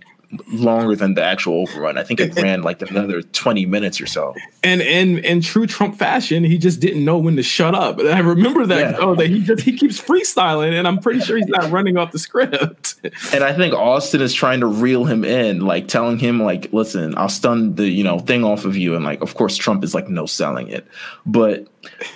longer than the actual overrun. I think it *laughs* ran like another twenty minutes or so. And in in true Trump fashion, he just didn't know when to shut up. And I remember that Yeah. oh, that he just he keeps freestyling, and I'm pretty sure he's not running off the script. *laughs* And I think Austin is trying to reel him in, like telling him, like, listen, I'll stun the, you know, thing off of you. And like, of course, Trump is like no selling it. But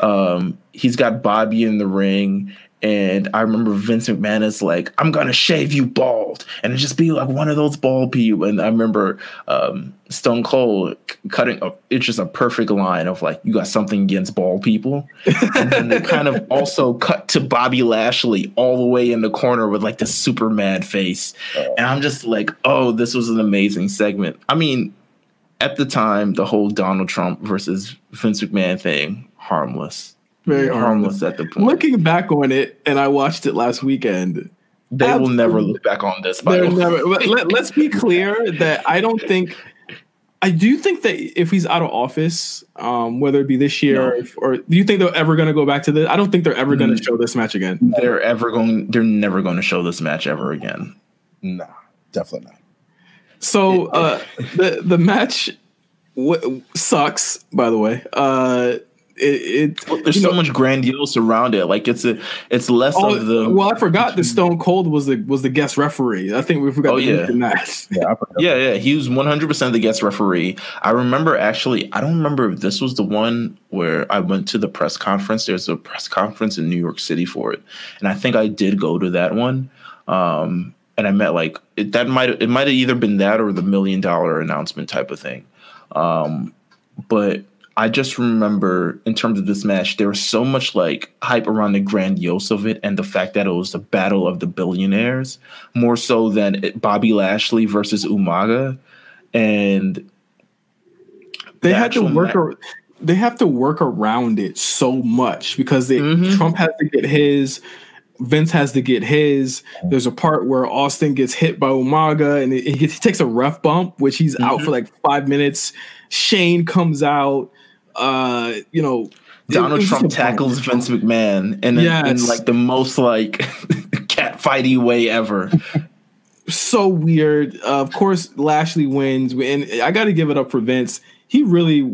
um he's got Bobby in the ring. And I remember Vince McMahon is like, I'm gonna shave you bald. And it just be like one of those bald people. And I remember um Stone Cold cutting a it's just a perfect line of like, you got something against bald people. and then they kind of *laughs* also cut to Bobby Lashley all the way in the corner with like the super mad face. And I'm just like, oh, this was an amazing segment. I mean, at the time, the whole Donald Trump versus Vince McMahon thing, harmless. Very harmless at the point. Looking back on it, and I watched it last weekend. they will never look back on this. By They're the never. Let, let, let's be clear that I don't think. I do think that if he's out of office, um, whether it be this year No. or, if- or do you think they're ever going to go back to this? I don't think they're ever going to Mm. show this match again. They're ever going. They're never going to show this match ever again. nah, definitely not. So uh, the the match w- sucks. By the way, uh, it, it There's so know- much grandiose around it. Like it's a. It's less Oh, of the. well, I forgot that Stone Cold was the was the guest referee. I think we forgot Oh, to yeah. mention that. Yeah, Yeah, yeah, he was 100% the guest referee. I remember actually, I don't remember if this was the one where I went to the press conference. There's a press conference in New York City for it, and I think I did go to that one. Um, and I met like it, that might it might have either been that or the million dollar announcement type of thing. Um, but I just remember in terms of this match, there was so much like hype around the grandiose of it and the fact that it was the battle of the billionaires, more so than Bobby Lashley versus Umaga. And they the had to work. ar- they have to work around it so much because Mhm. Trump has to get his. Vince has to get his. There's a part where Austin gets hit by Umaga and he, he takes a rough bump, which he's out Mhm. for like five minutes. Shane comes out. Uh, you know, it- it Donald Trump tackles Vince McMahon in, a- in like the most like *laughs* cat fighty way ever. so weird. Uh, of course, Lashley wins, and I got to give it up for Vince. He really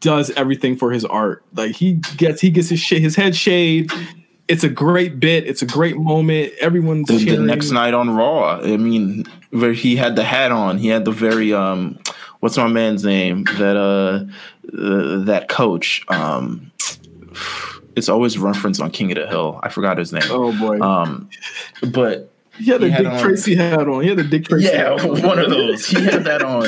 does everything for his art. Like he gets he gets his sh- his head shaved. It's a great bit. It's a great moment. Everyone's the, the next night on Raw. I mean, where he had the hat on, he had the very um, what's my man's name? That uh, uh that coach. Um, it's always referenced on King of the Hill. I forgot his name. Oh boy, Um, but he had the he had Dick on- Tracy hat on. He had the Dick Tracy. yeah, hat on. one of those. He had that on,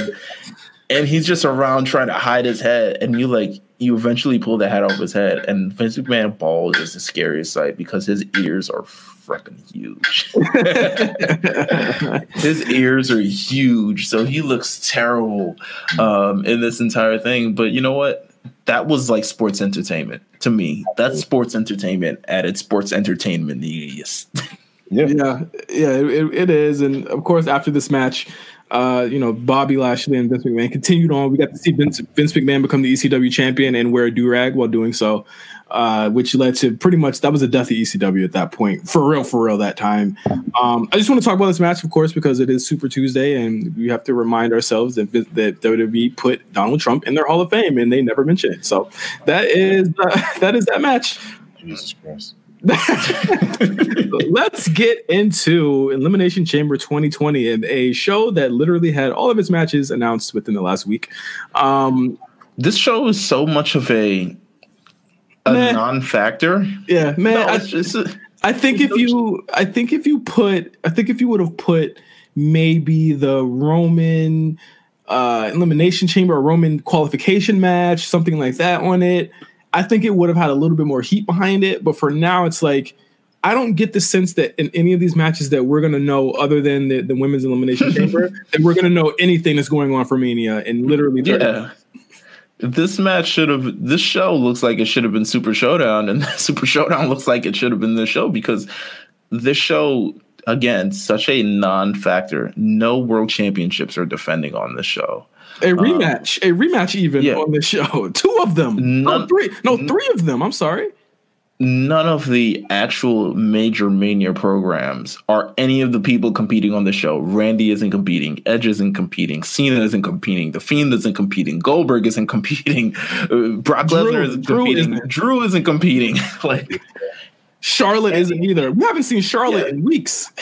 and he's just around trying to hide his head. And you like you eventually pull the hat off his head, and Vince McMahon bald is the scariest sight because his ears are freaking huge. *laughs* his ears are huge, so he looks terrible um, in this entire thing. But you know what? that was like sports entertainment to me. That's sports entertainment at its sports entertainment. Yes. *laughs* Yeah, yeah, yeah it, it is. And of course, after this match, uh, you know, Bobby Lashley and Vince McMahon continued on. We got to see Vince, Vince McMahon become the ECW champion and wear a do rag while doing so, uh, which led to pretty much that was a death of ECW at that point, for real, for real. That time. Um, I just want to talk about this match, of course, because it is Super Tuesday, and we have to remind ourselves that that WWE put Donald Trump in their Hall of Fame, and they never mention it. So that is uh, *laughs* that is that match. Jesus Christ. *laughs* Let's get into Elimination Chamber 2020 and a show that literally had all of its matches announced within the last week. Um, this show is so much of a a man, non-factor. Yeah, man. No, I, just, I think if you, I think if you put, I think if you would have put maybe the Roman uh, elimination chamber, a Roman qualification match, something like that on it I think it would have had a little bit more heat behind it. But for now, it's like I don't get the sense that in any of these matches that we're gonna know, other than the, the women's elimination *laughs* chamber, that we're gonna know anything that's going on for Mania and literally. Yeah. This match should have. This show looks like it should have been Super Showdown, and *laughs* Super Showdown looks like it should have been this show because this show again such a non-factor. No world championships are defending on this show. A um, rematch, um, a rematch, even yeah. on the show. *laughs* Two of them, none, no three, no three of them. I'm sorry. None of the actual major mania programs are any of the people competing on the show. Randy isn't competing. Edge isn't competing. Cena isn't competing. The Fiend isn't competing. Goldberg isn't competing. *laughs* Uh, Brock Lesnar isn't Drew competing. Isn't. Drew isn't competing. *laughs* like Charlotte isn't either. We haven't seen Charlotte yeah. in weeks.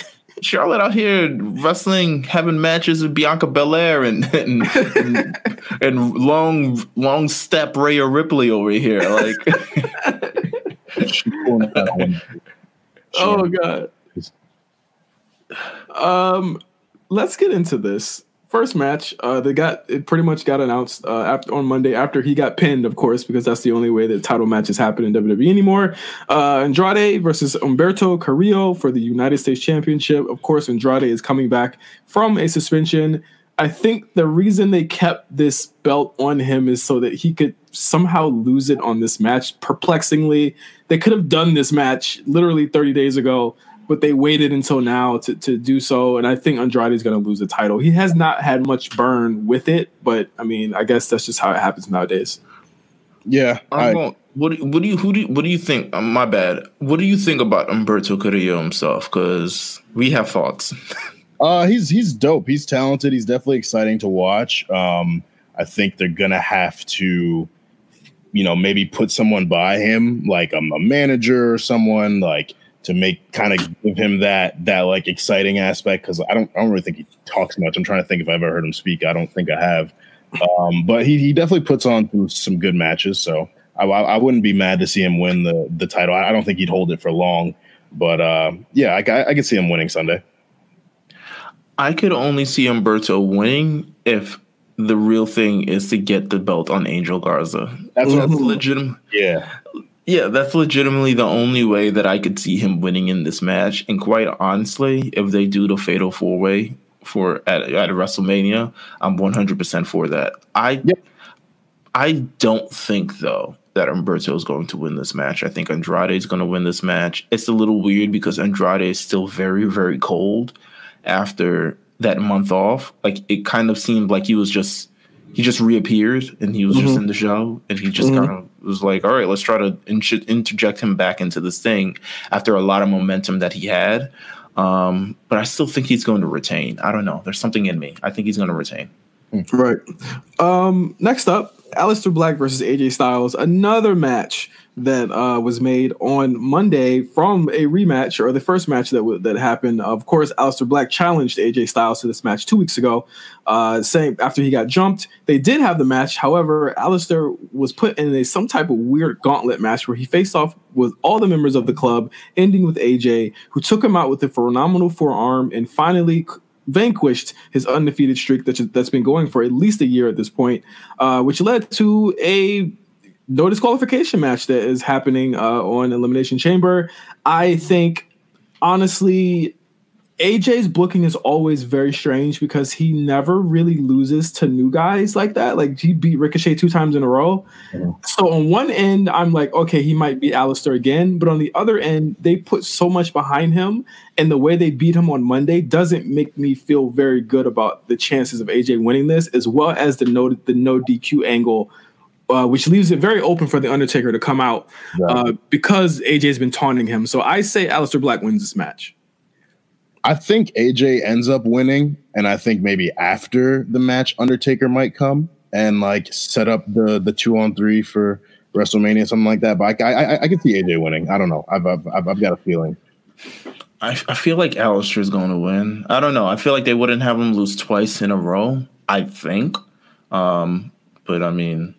Charlotte out here wrestling, having matches with Bianca Belair and *laughs* and, and, and long long step Rhea Ripley over here. Like, oh god. Um, let's get into this first match, uh, they got it pretty much got announced uh, after on Monday after he got pinned, of course, because that's the only way that title matches happen in WWE anymore. Uh, Andrade versus Humberto Carrillo for the United States Championship. Of course, Andrade is coming back from a suspension. I think the reason they kept this belt on him is so that he could somehow lose it on this match. Perplexingly, they could have done this match literally 30 days ago but they waited until now to, to do so. And I think Andrade is going to lose the title. He has not had much burn with it, but I mean, I guess that's just how it happens nowadays. Yeah. I, going, what, what do you who do you, what do you think? Um, my bad. What do you think about Humberto Carrillo himself? Because we have thoughts. *laughs* uh, he's he's dope. He's talented. He's definitely exciting to watch. Um, I think they're gonna have to, you know, maybe put someone by him, like a, manager or someone like to make kind of give him that that like exciting aspect because I don't I don't really think he talks much. I'm trying to think if I've ever heard him speak. I don't think I have. Um, but he he definitely puts on some good matches. So I, I wouldn't be mad to see him win the the title. I, don't think he'd hold it for long. But uh, yeah, I, I, I could see him winning Sunday. I could only see Humberto winning if the real thing is to get the belt on Angel Garza. That's, That's legitimate. Yeah. Yeah, that's legitimately the only way that I could see him winning in this match. And quite honestly, if they do the fatal four way for at, at WrestleMania, I'm 100% for that. I yep. I don't think though that Humberto is going to win this match. I think Andrade is going to win this match. It's a little weird because Andrade is still very very cold after that month off. Like it kind of seemed like he was just he just reappeared and he was mm-hmm. just in the show and he just mm-hmm. kind of was like, all right, let's try to in- interject him back into this thing after a lot of momentum that he had. Um, but I still think he's going to retain. I don't know. There's something in me. I think he's going to retain. Right. Um, next up, Aleister Black versus AJ Styles. Another match that uh, was made on Monday from a rematch or the first match that w- that happened. Of course, Aleister Black challenged AJ Styles to this match two weeks ago, uh, saying after he got jumped. They did have the match. However, Aleister was put in a some type of weird gauntlet match where he faced off with all the members of the club, ending with AJ, who took him out with a phenomenal forearm and finally vanquished his undefeated streak that's, that's been going for at least a year at this point, uh, which led to a no disqualification match that is happening uh, on Elimination Chamber. I think, honestly, AJ's booking is always very strange because he never really loses to new guys like that. Like he beat Ricochet two times in a row. Mm-hmm. So on one end, I'm like, okay, he might beat Aleister again. But on the other end, they put so much behind him, and the way they beat him on Monday doesn't make me feel very good about the chances of AJ winning this, as well as the no the no DQ angle. Uh, which leaves it very open for the Undertaker to come out uh, because AJ's been taunting him. So I say Aleister Black wins this match. I think AJ ends up winning, and I think maybe after the match, Undertaker might come and like set up the the two on three for WrestleMania, something like that. But I I, I can see AJ winning. I don't know. I've I've, I've got a feeling. I, I feel like is going to win. I don't know. I feel like they wouldn't have him lose twice in a row. I think, um, but I mean,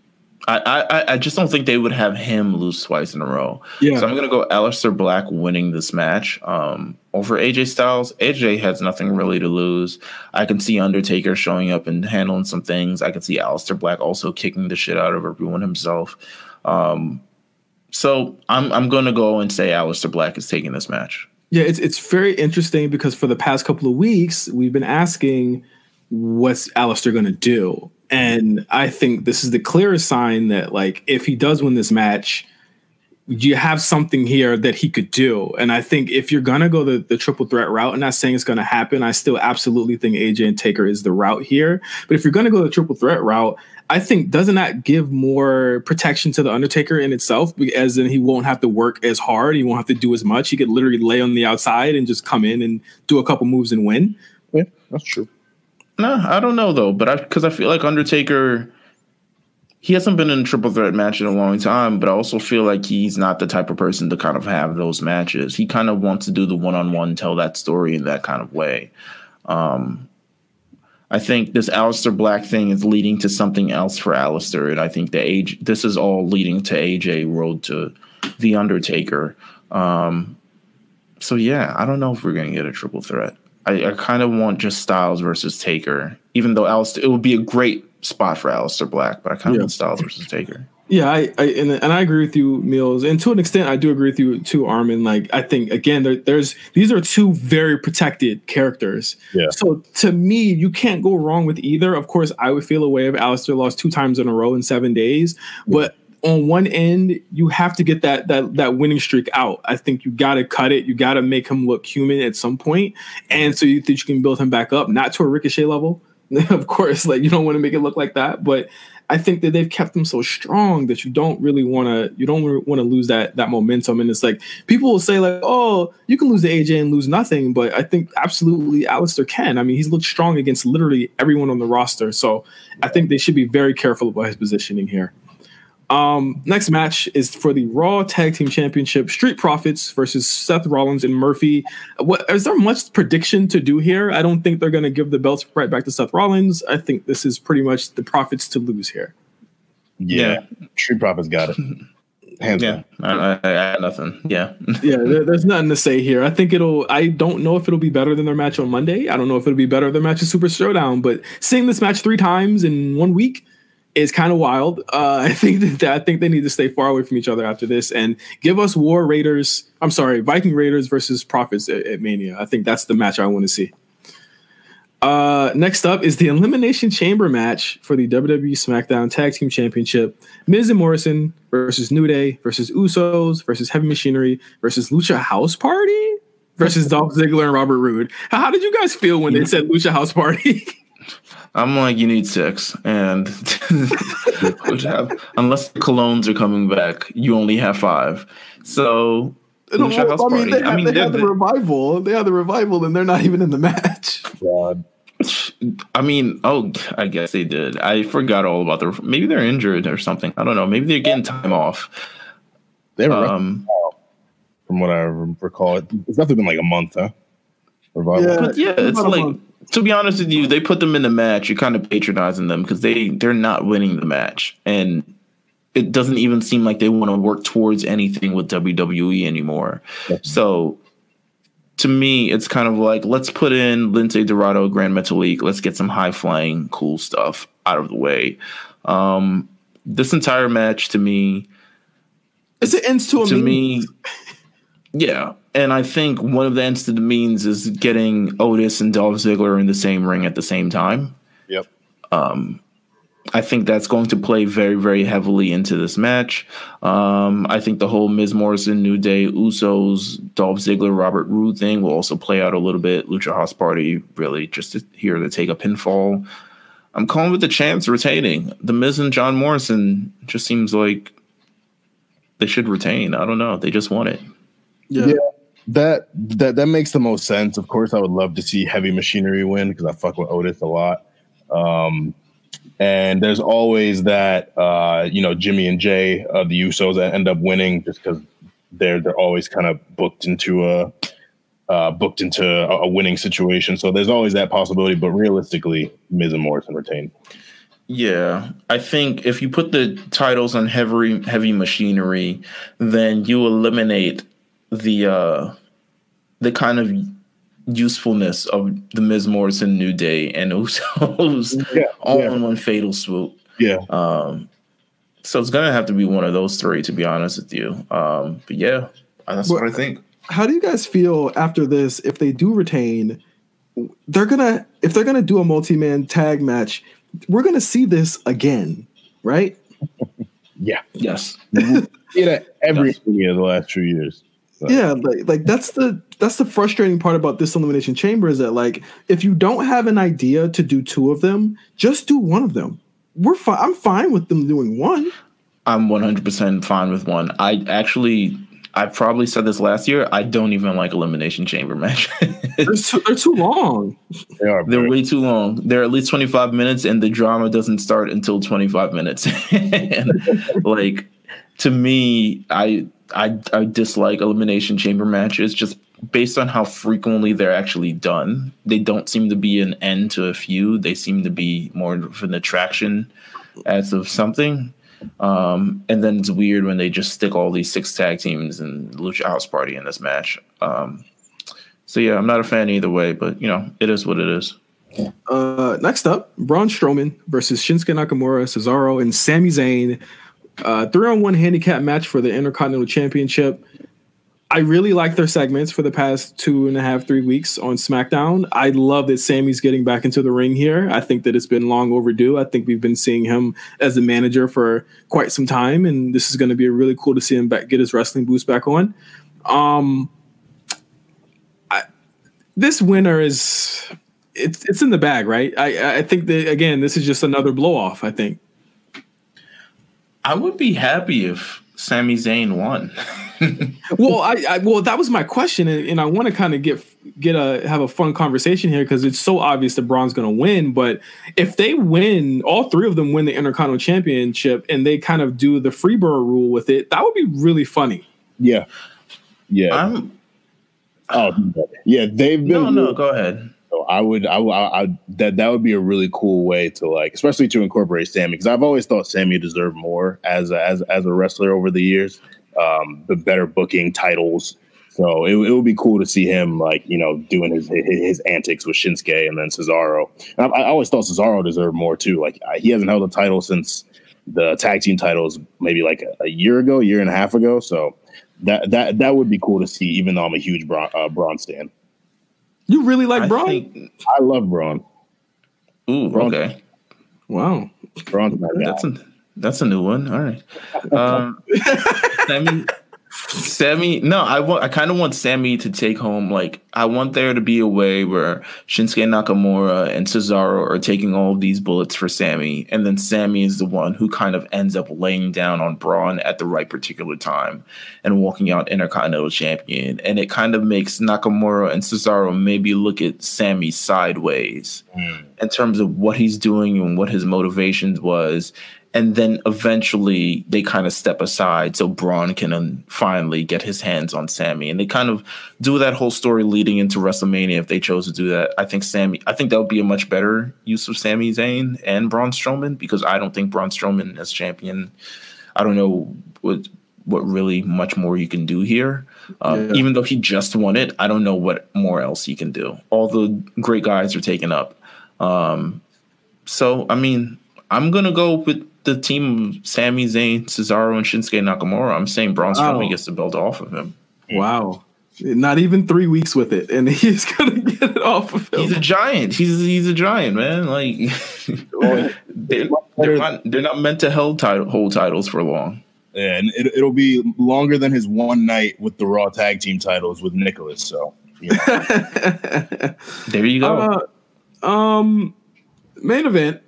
I, I, I just don't think they would have him lose twice in a row. Yeah. So I'm gonna go Aleister Black winning this match um, over AJ Styles. AJ has nothing really to lose. I can see Undertaker showing up and handling some things. I can see Aleister Black also kicking the shit out of everyone himself. Um, so I'm I'm gonna go and say Aleister Black is taking this match. Yeah, it's it's very interesting because for the past couple of weeks we've been asking what's Aleister gonna do and I think this is the clearest sign that, like, if he does win this match, you have something here that he could do. And I think if you're gonna go the, the triple threat route, and not saying it's gonna happen. I still absolutely think AJ and Taker is the route here. But if you're gonna go the triple threat route, I think doesn't that give more protection to the Undertaker in itself? As in, he won't have to work as hard. He won't have to do as much. He could literally lay on the outside and just come in and do a couple moves and win. Yeah, that's true. No, I don't know though, but I because I feel like Undertaker, he hasn't been in a triple threat match in a long time, but I also feel like he's not the type of person to kind of have those matches. He kind of wants to do the one on one, tell that story in that kind of way. Um, I think this Aleister Black thing is leading to something else for Aleister, and I think the age this is all leading to AJ Road to the Undertaker. Um, so yeah, I don't know if we're gonna get a triple threat. I, I kind of want just Styles versus Taker, even though Aleister, it would be a great spot for Aleister Black, but I kind of yeah. want Styles versus Taker. Yeah, I, I and, and, I agree with you, Meelz, and to an extent, I do agree with you too, Armon. Like, I think again, there, there's these are two very protected characters. Yeah. So to me, you can't go wrong with either. Of course, I would feel a way if Aleister lost two times in a row in seven days, but on one end, you have to get that that that winning streak out. I think you got to cut it. You got to make him look human at some point, and so you think you can build him back up, not to a Ricochet level, *laughs* of course. Like you don't want to make it look like that, but I think that they've kept him so strong that you don't really want to you don't want to lose that that momentum. And it's like people will say like, oh, you can lose to AJ and lose nothing, but I think absolutely Aleister can. I mean, he's looked strong against literally everyone on the roster, so I think they should be very careful about his positioning here. Um, next match is for the Raw Tag Team Championship: Street Profits versus Seth Rollins and Murphy. What is there much prediction to do here? I don't think they're going to give the belts right back to Seth Rollins. I think this is pretty much the Profits to lose here. Yeah, yeah. Street Profits got it. *laughs* Hands yeah, I, I, I, nothing. Yeah, *laughs* yeah. There, there's nothing to say here. I think it'll. I don't know if it'll be better than their match on Monday. I don't know if it'll be better than their match at Super Showdown. But seeing this match three times in one week, is kind of wild. Uh, *laughs* I think that I think they need to stay far away from each other after this and give us War Raiders. I'm sorry, Viking Raiders versus Profits at, at Mania. I think that's the match I want to see. Uh, next up is the Elimination Chamber match for the WWE SmackDown Tag Team Championship. Miz and Morrison versus New Day versus Usos versus Heavy Machinery versus Lucha House Party versus Dolph Ziggler and Robert Roode. How did you guys feel when they said Lucha House Party? *laughs* I'm like, you need six, and *laughs* have, unless the colognes are coming back, you only have five. So, no, I mean, they, have, I mean, they have the revival. They have the revival, and they're not even in the match. God. I mean, oh, I guess they did. I forgot all about their. Maybe they're injured or something. I don't know. Maybe they're getting time off. They were, um, from what I recall, it's definitely been like a month, huh? Revival. Yeah, but yeah, it's like to be honest with you, they put them in the match. You're kind of patronizing them because they they're not winning the match, and it doesn't even seem like they want to work towards anything with WWE anymore. So to me, it's kind of like let's put in Lince Dorado, Grand Metalik. Let's get some high flying, cool stuff out of the way. Um, this entire match to me, it's an ends to a to me. Yeah, and I think one of the instant means is getting Otis and Dolph Ziggler in the same ring at the same time. Yep. Um, I think that's going to play very, very heavily into this match. Um, I think the whole Miz Morrison, New Day, Usos, Dolph Ziggler, Robert Roode thing will also play out a little bit. Lucha House Party really just to, here to take a pinfall. I'm calling with the chance retaining. The Miz and John Morrison just seems like they should retain. I don't know. They just want it. Yeah. Yeah. That that that makes the most sense. Of course, I would love to see Heavy Machinery win because I fuck with Otis a lot. Um, and there's always that uh, you know Jimmy and Jay of the Usos that end up winning just because they're they're always kind of booked into a uh, booked into a, a winning situation. So there's always that possibility. But realistically, Miz and Morrison retain. Yeah, I think if you put the titles on heavy heavy machinery, then you eliminate the uh the kind of usefulness of the Miz Morrison New Day and *laughs* Usos Yeah, all yeah. in one fatal swoop. Yeah, Um, so it's gonna have to be one of those three, to be honest with you. Um, but yeah, that's what I think. How do you guys feel after this if they do retain? They're gonna if they're gonna do a multi-man tag match, we're gonna see this again, right? *laughs* yeah. Yes, *laughs* Yeah, every Yes. year the last few years. Right. Yeah, like like that's the that's the frustrating part about this elimination chamber is that like if you don't have an idea to do two of them, just do one of them. We're fine. I'm fine with them doing one. I'm 100% fine with one. I actually, I probably said this last year. I don't even like elimination chamber *laughs* matches. They're too, they're too long. They are. They're way too long. They're at least 25 minutes, and the drama doesn't start until 25 minutes. and *laughs* like to me, I I I dislike elimination chamber matches just based on how frequently they're actually done. They don't seem to be an end to a few. They seem to be more of an attraction as of something. Um, and then it's weird when they just stick all these six tag teams and Lucha House Party in this match. Um, so yeah, I'm not a fan either way, but you know, it is what it is. Uh, next up, Braun Strowman versus Shinsuke Nakamura, Cesaro, and Sami Zayn. Uh, three on one handicap match for the Intercontinental Championship. I really like their segments for the past two and a half, three weeks on SmackDown. I love that Sami's getting back into the ring here. I think that it's been long overdue. I think we've been seeing him as a manager for quite some time, and this is going to be really cool to see him back get his wrestling boost back on. Um, I, this winner is it's it's in the bag, right? I I think that again, this is just another blow off. I think. I would be happy if Sami Zayn won. *laughs* well, I, I well that was my question, and, and I want to kind of get get a have a fun conversation here because it's so obvious that Braun's going to win. But if they win, all three of them win the Intercontinental Championship, and they kind of do the Freebird rule with it, that would be really funny. Yeah. Yeah. I'm oh, yeah. They've been. no, no. Go ahead. I would, I, I, I, that that would be a really cool way to like, especially to incorporate Sami, because I've always thought Sami deserved more as a, as as a wrestler over the years, um, the better booking titles. So it, it would be cool to see him like you know doing his his, his antics with Shinsuke and then Cesaro. And I, I always thought Cesaro deserved more too. Like he hasn't held a title since the tag team titles maybe like a, a year ago, year and a half ago. So that that that would be cool to see. Even though I'm a huge Braun, uh, Braun stan, You really like I Braun? think. I love Braun. Ooh, Braun- okay. wow. Braun's my guy. That's a that's a new one. All right. Um, *laughs* Sami, Sami. No, I want. I kind of want Sami to take home. Like, I want there to be a way where Shinsuke Nakamura and Cesaro are taking all these bullets for Sami, and then Sami is the one who kind of ends up laying down on Braun at the right particular time and walking out Intercontinental Champion. And it kind of makes Nakamura and Cesaro maybe look at Sami sideways mm. in terms of what he's doing and what his motivations was. And then eventually they kind of step aside so Braun can um, finally get his hands on Sami. And they kind of do that whole story leading into WrestleMania if they chose to do that. I think Sami, I think that would be a much better use of Sami Zayn and Braun Strowman because I don't think Braun Strowman as champion, I don't know what, what really much more you can do here. Um, Yeah. Even though he just won it, I don't know what more else he can do. All the great guys are taken up. Um, so, I mean, I'm gonna go with the team of Sami Zayn, Cesaro, and Shinsuke Nakamura. I'm saying Braun Strowman Wow. gets the belt off of him. Wow. Not even three weeks with it, and *laughs* he's gonna get it off of him. He's a giant. He's he's a giant, man. Like *laughs* they're, they're not they're not meant to hold title hold titles for long. Yeah, and it, it'll be longer than his one night with the Raw Tag Team titles with Nicholas. So, you know. *laughs* There you go. Uh, um, main event.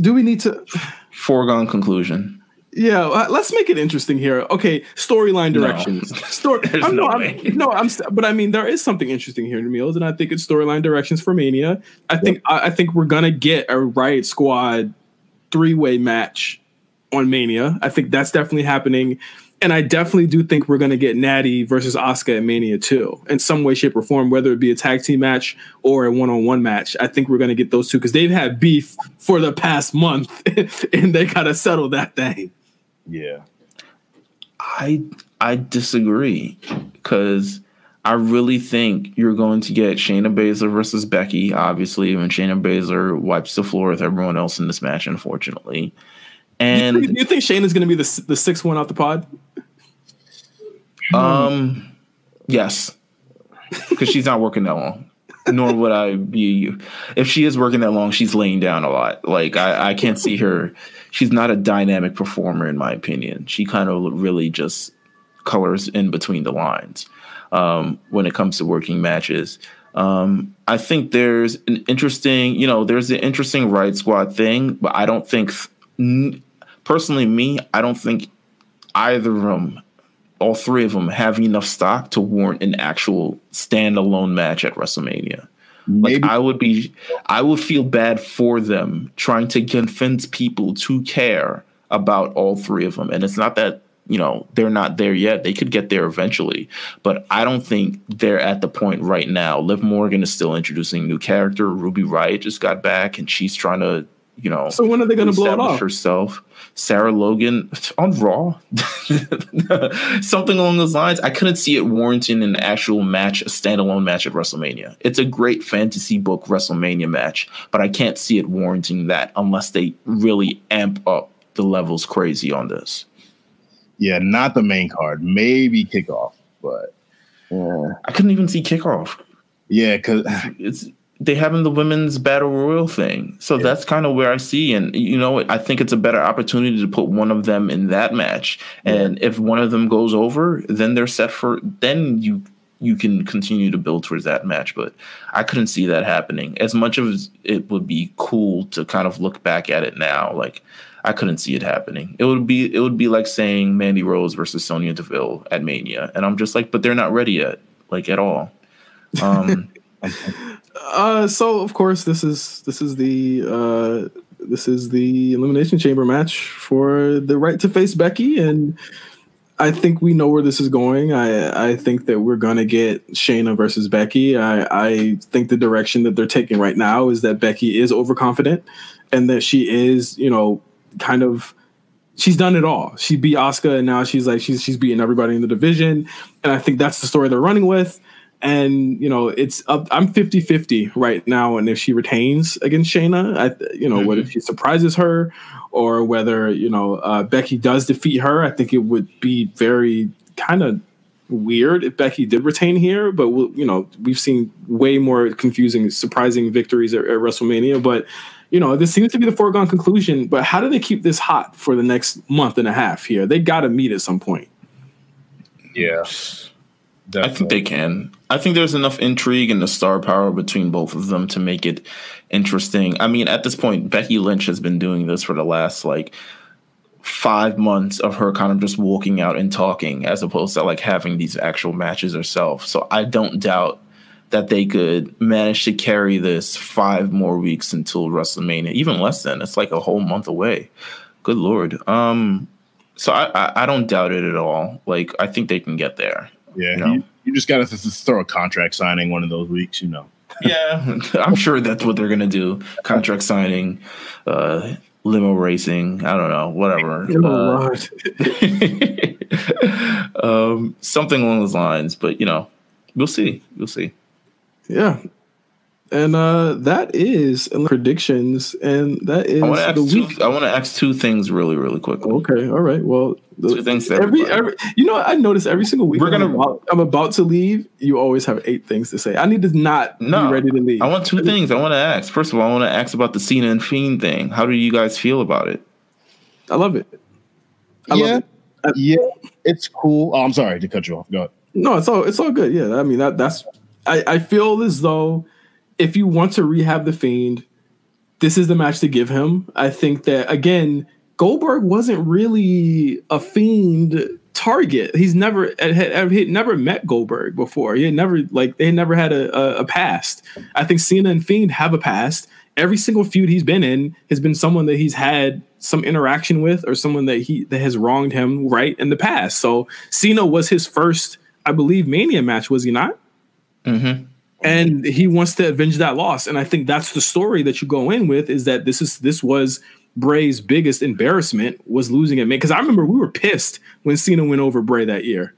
Do we need to? Foregone conclusion. Yeah, uh, let's make it interesting here. Okay, storyline No. directions. Story. I'm, no no. I'm, no, I'm. But I mean, there is something interesting here, in the Meelz, and I think it's storyline directions for Mania. I think. I, I think we're gonna get a Riot Squad three way match on Mania. I think that's definitely happening. And I definitely do think we're going to get Natty versus Asuka at Mania too, in some way, shape, or form, whether it be a tag team match or a one on one match. I think we're going to get those two because they've had beef for the past month *laughs* and they got to settle that thing. yeah. I I disagree because I really think you're going to get Shayna Baszler versus Becky. Obviously, when Shayna Baszler wipes the floor with everyone else in this match, unfortunately, Do you and think- do you think Shayna's going to be the, the sixth one off the pod? Um, yes, because she's not working that long. Nor would I be if she is working that long. She's laying down a lot. Like I, I can't see her. She's not a dynamic performer, in my opinion. She kind of really just colors in between the lines um, when it comes to working matches. Um, I think there's an interesting, you know, there's an interesting Riott Squad thing, but I don't think, personally, me, I don't think either of them, all three of them, have enough stock to warrant an actual standalone match at WrestleMania. Like Maybe I would be, I would feel bad for them trying to convince people to care about all three of them. And it's not that you know they're not there yet; they could get there eventually. But I don't think they're at the point right now. Liv Morgan is still introducing new character. Ruby Riott just got back, and she's trying to, you know, So when are they going to blow it off? herself. Sarah Logan *laughs* on Raw, *laughs* something along those lines. I couldn't see it warranting an actual match, a standalone match at WrestleMania. It's a great fantasy book WrestleMania match, but I can't see it warranting that unless they really amp up the levels crazy on this. yeah, not the main card. Maybe kickoff, but yeah, I couldn't even see kickoff. yeah, because it's they having the women's battle royal thing. So that's kind of where I see and you know I think it's a better opportunity to put one of them in that match. And if one of them goes over, then they're set for then you you can continue to build towards that match, but I couldn't see that happening. As much as it would be cool to kind of look back at it now, like I couldn't see it happening. It would be it would be like saying Mandy Rose versus Sonya Deville at Mania, and I'm just like, but they're not ready yet, like at all. Um, *laughs* Uh, so of course this is this is the uh, this is the elimination chamber match for the right to face Becky, and I think we know where this is going. I I think that we're gonna get Shayna versus Becky. I I think the direction that they're taking right now is that Becky is overconfident, and that she is you know kind of she's done it all. She beat Asuka, and now she's like she's she's beating everybody in the division, and I think that's the story they're running with. And you know, it's up. I'm 50-50 right now, and if she retains against Shayna, I you know whether she surprises her or whether you know uh, Becky does defeat her, I think it would be very kind of weird if Becky did retain here. But we'll, you know, we've seen way more confusing, surprising victories at, at WrestleMania. But you know, this seems to be the foregone conclusion. But how do they keep this hot for the next month and a half here? They got to meet at some point. yeah, I think they can. I think there's enough intrigue and the star power between both of them to make it interesting. I mean, at this point, Becky Lynch has been doing this for the last like five months of her kind of just walking out and talking as opposed to like having these actual matches herself. So I don't doubt that they could manage to carry this five more weeks until WrestleMania, even less than. It's like a whole month away. Good lord. Um, so I, I, I don't doubt it at all. Like I think they can get there. Yeah, you, you just got to throw a contract signing one of those weeks, you know. Yeah, *laughs* I'm sure that's what they're gonna do. Contract signing, uh, limo racing. I don't know, whatever. Uh, *laughs* um, something along those lines. But you know, we'll see. We'll see. Yeah. And uh that is predictions, and that is I want to the ask two. week. I want to ask two things really, really quickly. Okay, all right. Well, Two things to Every, every, you know, I notice every single week. We're I'm gonna- about, I'm about to leave. You always have eight things to say. I need to not No, be ready to leave. I want two things. I want to ask. First of all, I want to ask about the Cena and Fiend thing. How do you guys feel about it? I love it. I yeah, love it. yeah, it's cool. Oh, I'm sorry to cut you off. Go ahead. No, it's all it's all good. Yeah, I mean that that's. I I feel as though if you want to rehab the fiend, this is the match to give him. I think that again, Goldberg wasn't really a fiend target. He's never had, had, never met Goldberg before. He had never like they never had a, a, a past. I think Cena and Fiend have a past. Every single feud he's been in has been someone that he's had some interaction with or someone that he that has wronged him right in the past. So Cena was his first, I believe, Mania match, was he not? Mm-hmm. and he wants to avenge that loss and i think that's the story that you go in with is that this is this was bray's biggest embarrassment was losing it because i remember we were pissed when cena went over bray that year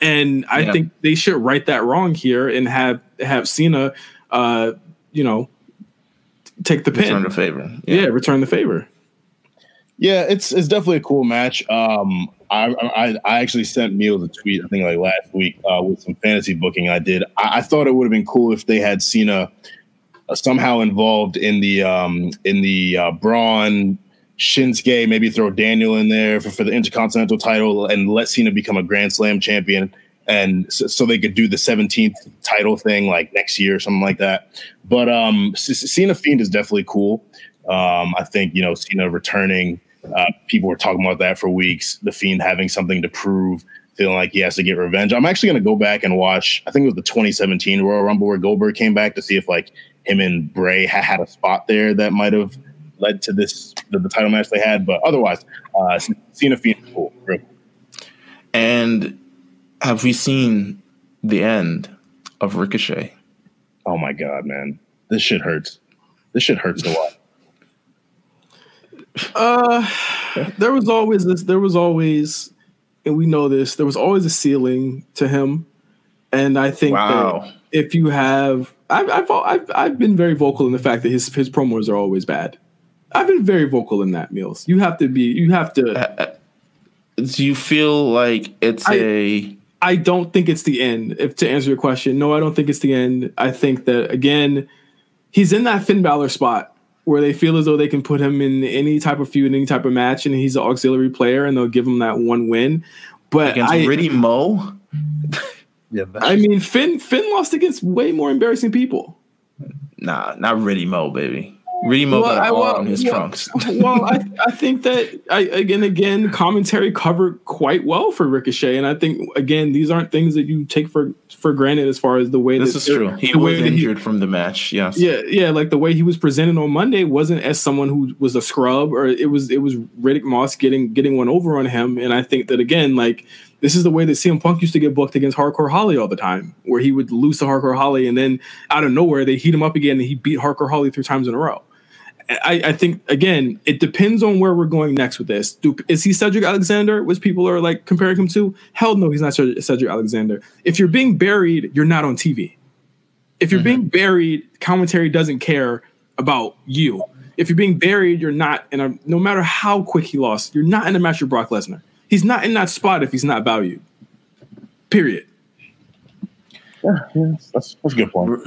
and i Yeah. think they should right that wrong here and have have cena uh you know take the pin Return the favor. yeah. return the favor Yeah, it's it's definitely a cool match. Um, I, I I actually sent Meelz a tweet I think like last week uh, with some fantasy booking I did. I, I thought it would have been cool if they had Cena uh, somehow involved in the um, in the uh, Braun Shinsuke. Maybe throw Daniel in there for, for the Intercontinental title and let Cena become a Grand Slam champion. And so, so they could do the 17th title thing like next year or something like that. But um, Cena Fiend is definitely cool. Um, I think you know Cena returning. Uh, people were talking about that for weeks. The Fiend having something to prove, feeling like he has to get revenge. I'm actually going to go back and watch. I think it was the 2017 Royal Rumble where Goldberg came back to see if like him and Bray ha- had a spot there that might have led to this the, the title match they had. But otherwise, uh, Cena Fiend is cool. Real. And have we seen the end of Ricochet? Oh my god, man, this shit hurts. This shit hurts a lot. *laughs* Uh, there was always this. There was always, and we know this. There was always a ceiling to him, and I think Wow. that if you have, I've, I've I've I've been very vocal in the fact that his his promos are always bad. I've been very vocal in that, Meelz. You have to be. You have to. Uh, uh, do you feel like it's I- a I don't think it's the end. If to answer your question, no, I don't think it's the end. I think that again, he's in that Finn Balor spot where they feel as though they can put him in any type of feud, any type of match, and he's an auxiliary player, and they'll give him that one win. But against I, Ritty Mo? *laughs* Yeah, I mean, Finn Finn lost against way more embarrassing people. Nah, not Ritty Mo, baby. Ritty Mo got I- an well, in his well, trunks. *laughs* well, I, I think that I again again commentary covered quite well for Ricochet, and I think again these aren't things that you take for for granted as far as the way This that is true. He was that he- injured from the match. Yes. Yeah, yeah, like the way he was presented on Monday wasn't as someone who was a scrub, or it was it was Riddick Moss getting getting one over on him. And I think that again, like this is the way that CM Punk used to get booked against Hardcore Holly all the time, where he would lose to Hardcore Holly, and then out of nowhere they heat him up again, and he beat Hardcore Holly three times in a row. I, I think again, it depends on where we're going next with this. Do, is he Cedric Alexander, which people are like comparing him to? Hell no, he's not Cedric Cedric Alexander. If you're being buried, you're not on TV if you're mm-hmm. being buried, commentary doesn't care about you. If you're being buried, you're not in a no matter how quick he lost, you're not in a match with Brock Lesnar. He's not in that spot if he's not valued. Period. Yeah, yeah, that's, that's a good point.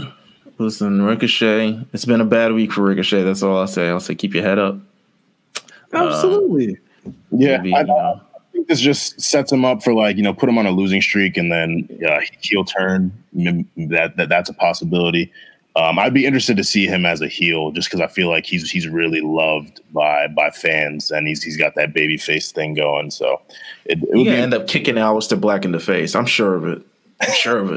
Listen, Ricochet. It's been a bad week for Ricochet. That's all I'll say. I'll say keep your head up. Absolutely. Yeah, Maybe, I, you know, think this just sets him up for like you know put him on a losing streak and then uh, heel turn. That, that that's a possibility. Um, I'd be interested to see him as a heel just because I feel like he's he's really loved by by fans and he's he's got that baby face thing going. So it, it would gonna be end up kicking Aleister Black in the face. I'm sure of it. I'm sure of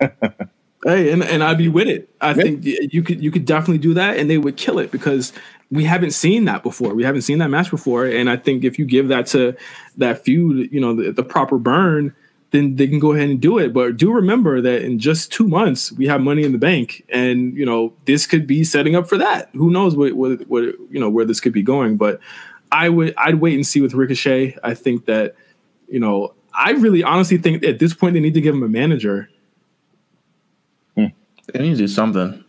it. *laughs* Hey, and, and I'd be with it. I think you could you could definitely do that, and they would kill it because we haven't seen that before. We haven't seen that match before, and I think if you give that to that feud, you know, the, the proper burn, then they can go ahead and do it. But do remember that in just two months we have Money in the Bank, and you know this could be setting up for that. Who knows what what, what you know where this could be going? But I would I'd wait and see with Ricochet. I think that you know I really honestly think at this point they need to give him a manager. They need to do something.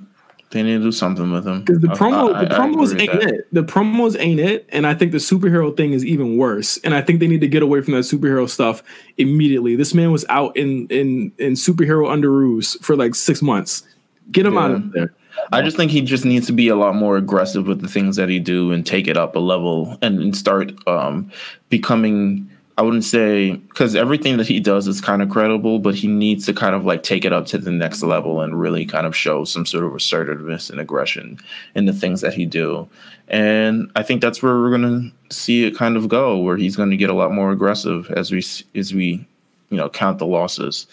They need to do something with him. Because the promo, I- the promos ain't that. it. The promos ain't it, and I think the superhero thing is even worse. And I think they need to get away from that superhero stuff immediately. This man was out in in in superhero underoos for like six months. Get him out of there. I just think he just needs to be a lot more aggressive with the things that he do and take it up a level and, and start um, becoming. I wouldn't say because everything that he does is kind of credible, but he needs to kind of like take it up to the next level and really kind of show some sort of assertiveness and aggression in the things that he do. And I think that's where we're gonna see it kind of go, where he's going to get a lot more aggressive as we as we you know count the losses.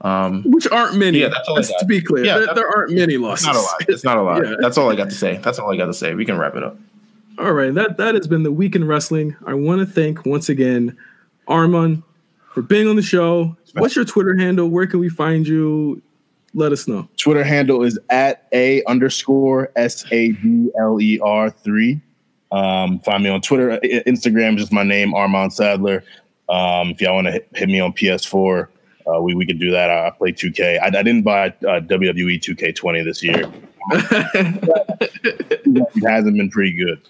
Um, Which aren't many. Yeah, that's all got. to be clear. Yeah, there, there aren't many losses. it's not a lot. It's not a lot. *laughs* Yeah. That's all I got to say. That's all I got to say. We can wrap it up. All right, that that has been the week in wrestling. I want to thank once again Armon for being on the show. What's your Twitter handle? Where can we find you? Let us know. Twitter handle is at a underscore s a d l e r three. Um, find me on Twitter, Instagram, just my name, Armon Sadler. Um, if y'all want to hit, hit me on PS4, uh, we we could do that. I, I play 2K. I, I didn't buy uh, WWE 2K20 this year. *laughs* it hasn't been pretty good.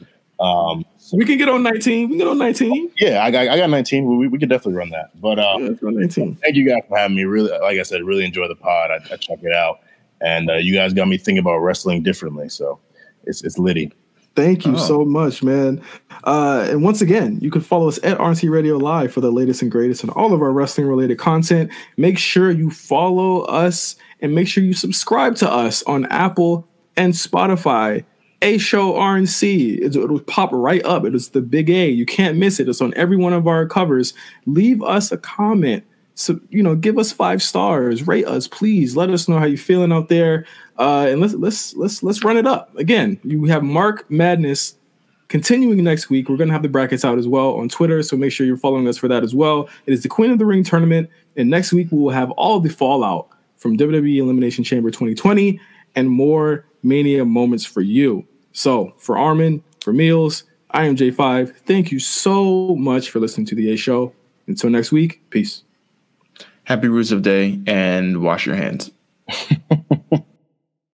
Um, we can get on 19. We can get on 19. yeah, I got I got 19. We, we could definitely run that. But uh, Yeah, 19. thank you guys for having me. Really, like I said, really enjoy the pod. I, I check it out, and uh, you guys got me thinking about wrestling differently. So it's it's litty. Thank you Oh. so much, man. Uh, and once again, you can follow us at RNC Radio Live for the latest and greatest and all of our wrestling related content. Make sure you follow us and make sure you subscribe to us on Apple and Spotify. A Show RNC. It's- It'll pop right up. It is the big A. You can't miss it. It's on every one of our covers. Leave us a comment. So you know, give us five stars. Rate us, please. Let us know how you're feeling out there. Uh, and let's let's let's let's run it up again. You have Mark Madness continuing next week. We're gonna have the brackets out as well on Twitter, so make sure you're following us for that as well. It is the Queen of the Ring tournament, and next week we will have all the fallout from WWE Elimination Chamber 2020 and more mania moments for you. So for Armon, for Meelz, I am J5. Thank you so much for listening to the A Show. Until next week, peace. Happy Roots of Day and wash your hands. *laughs*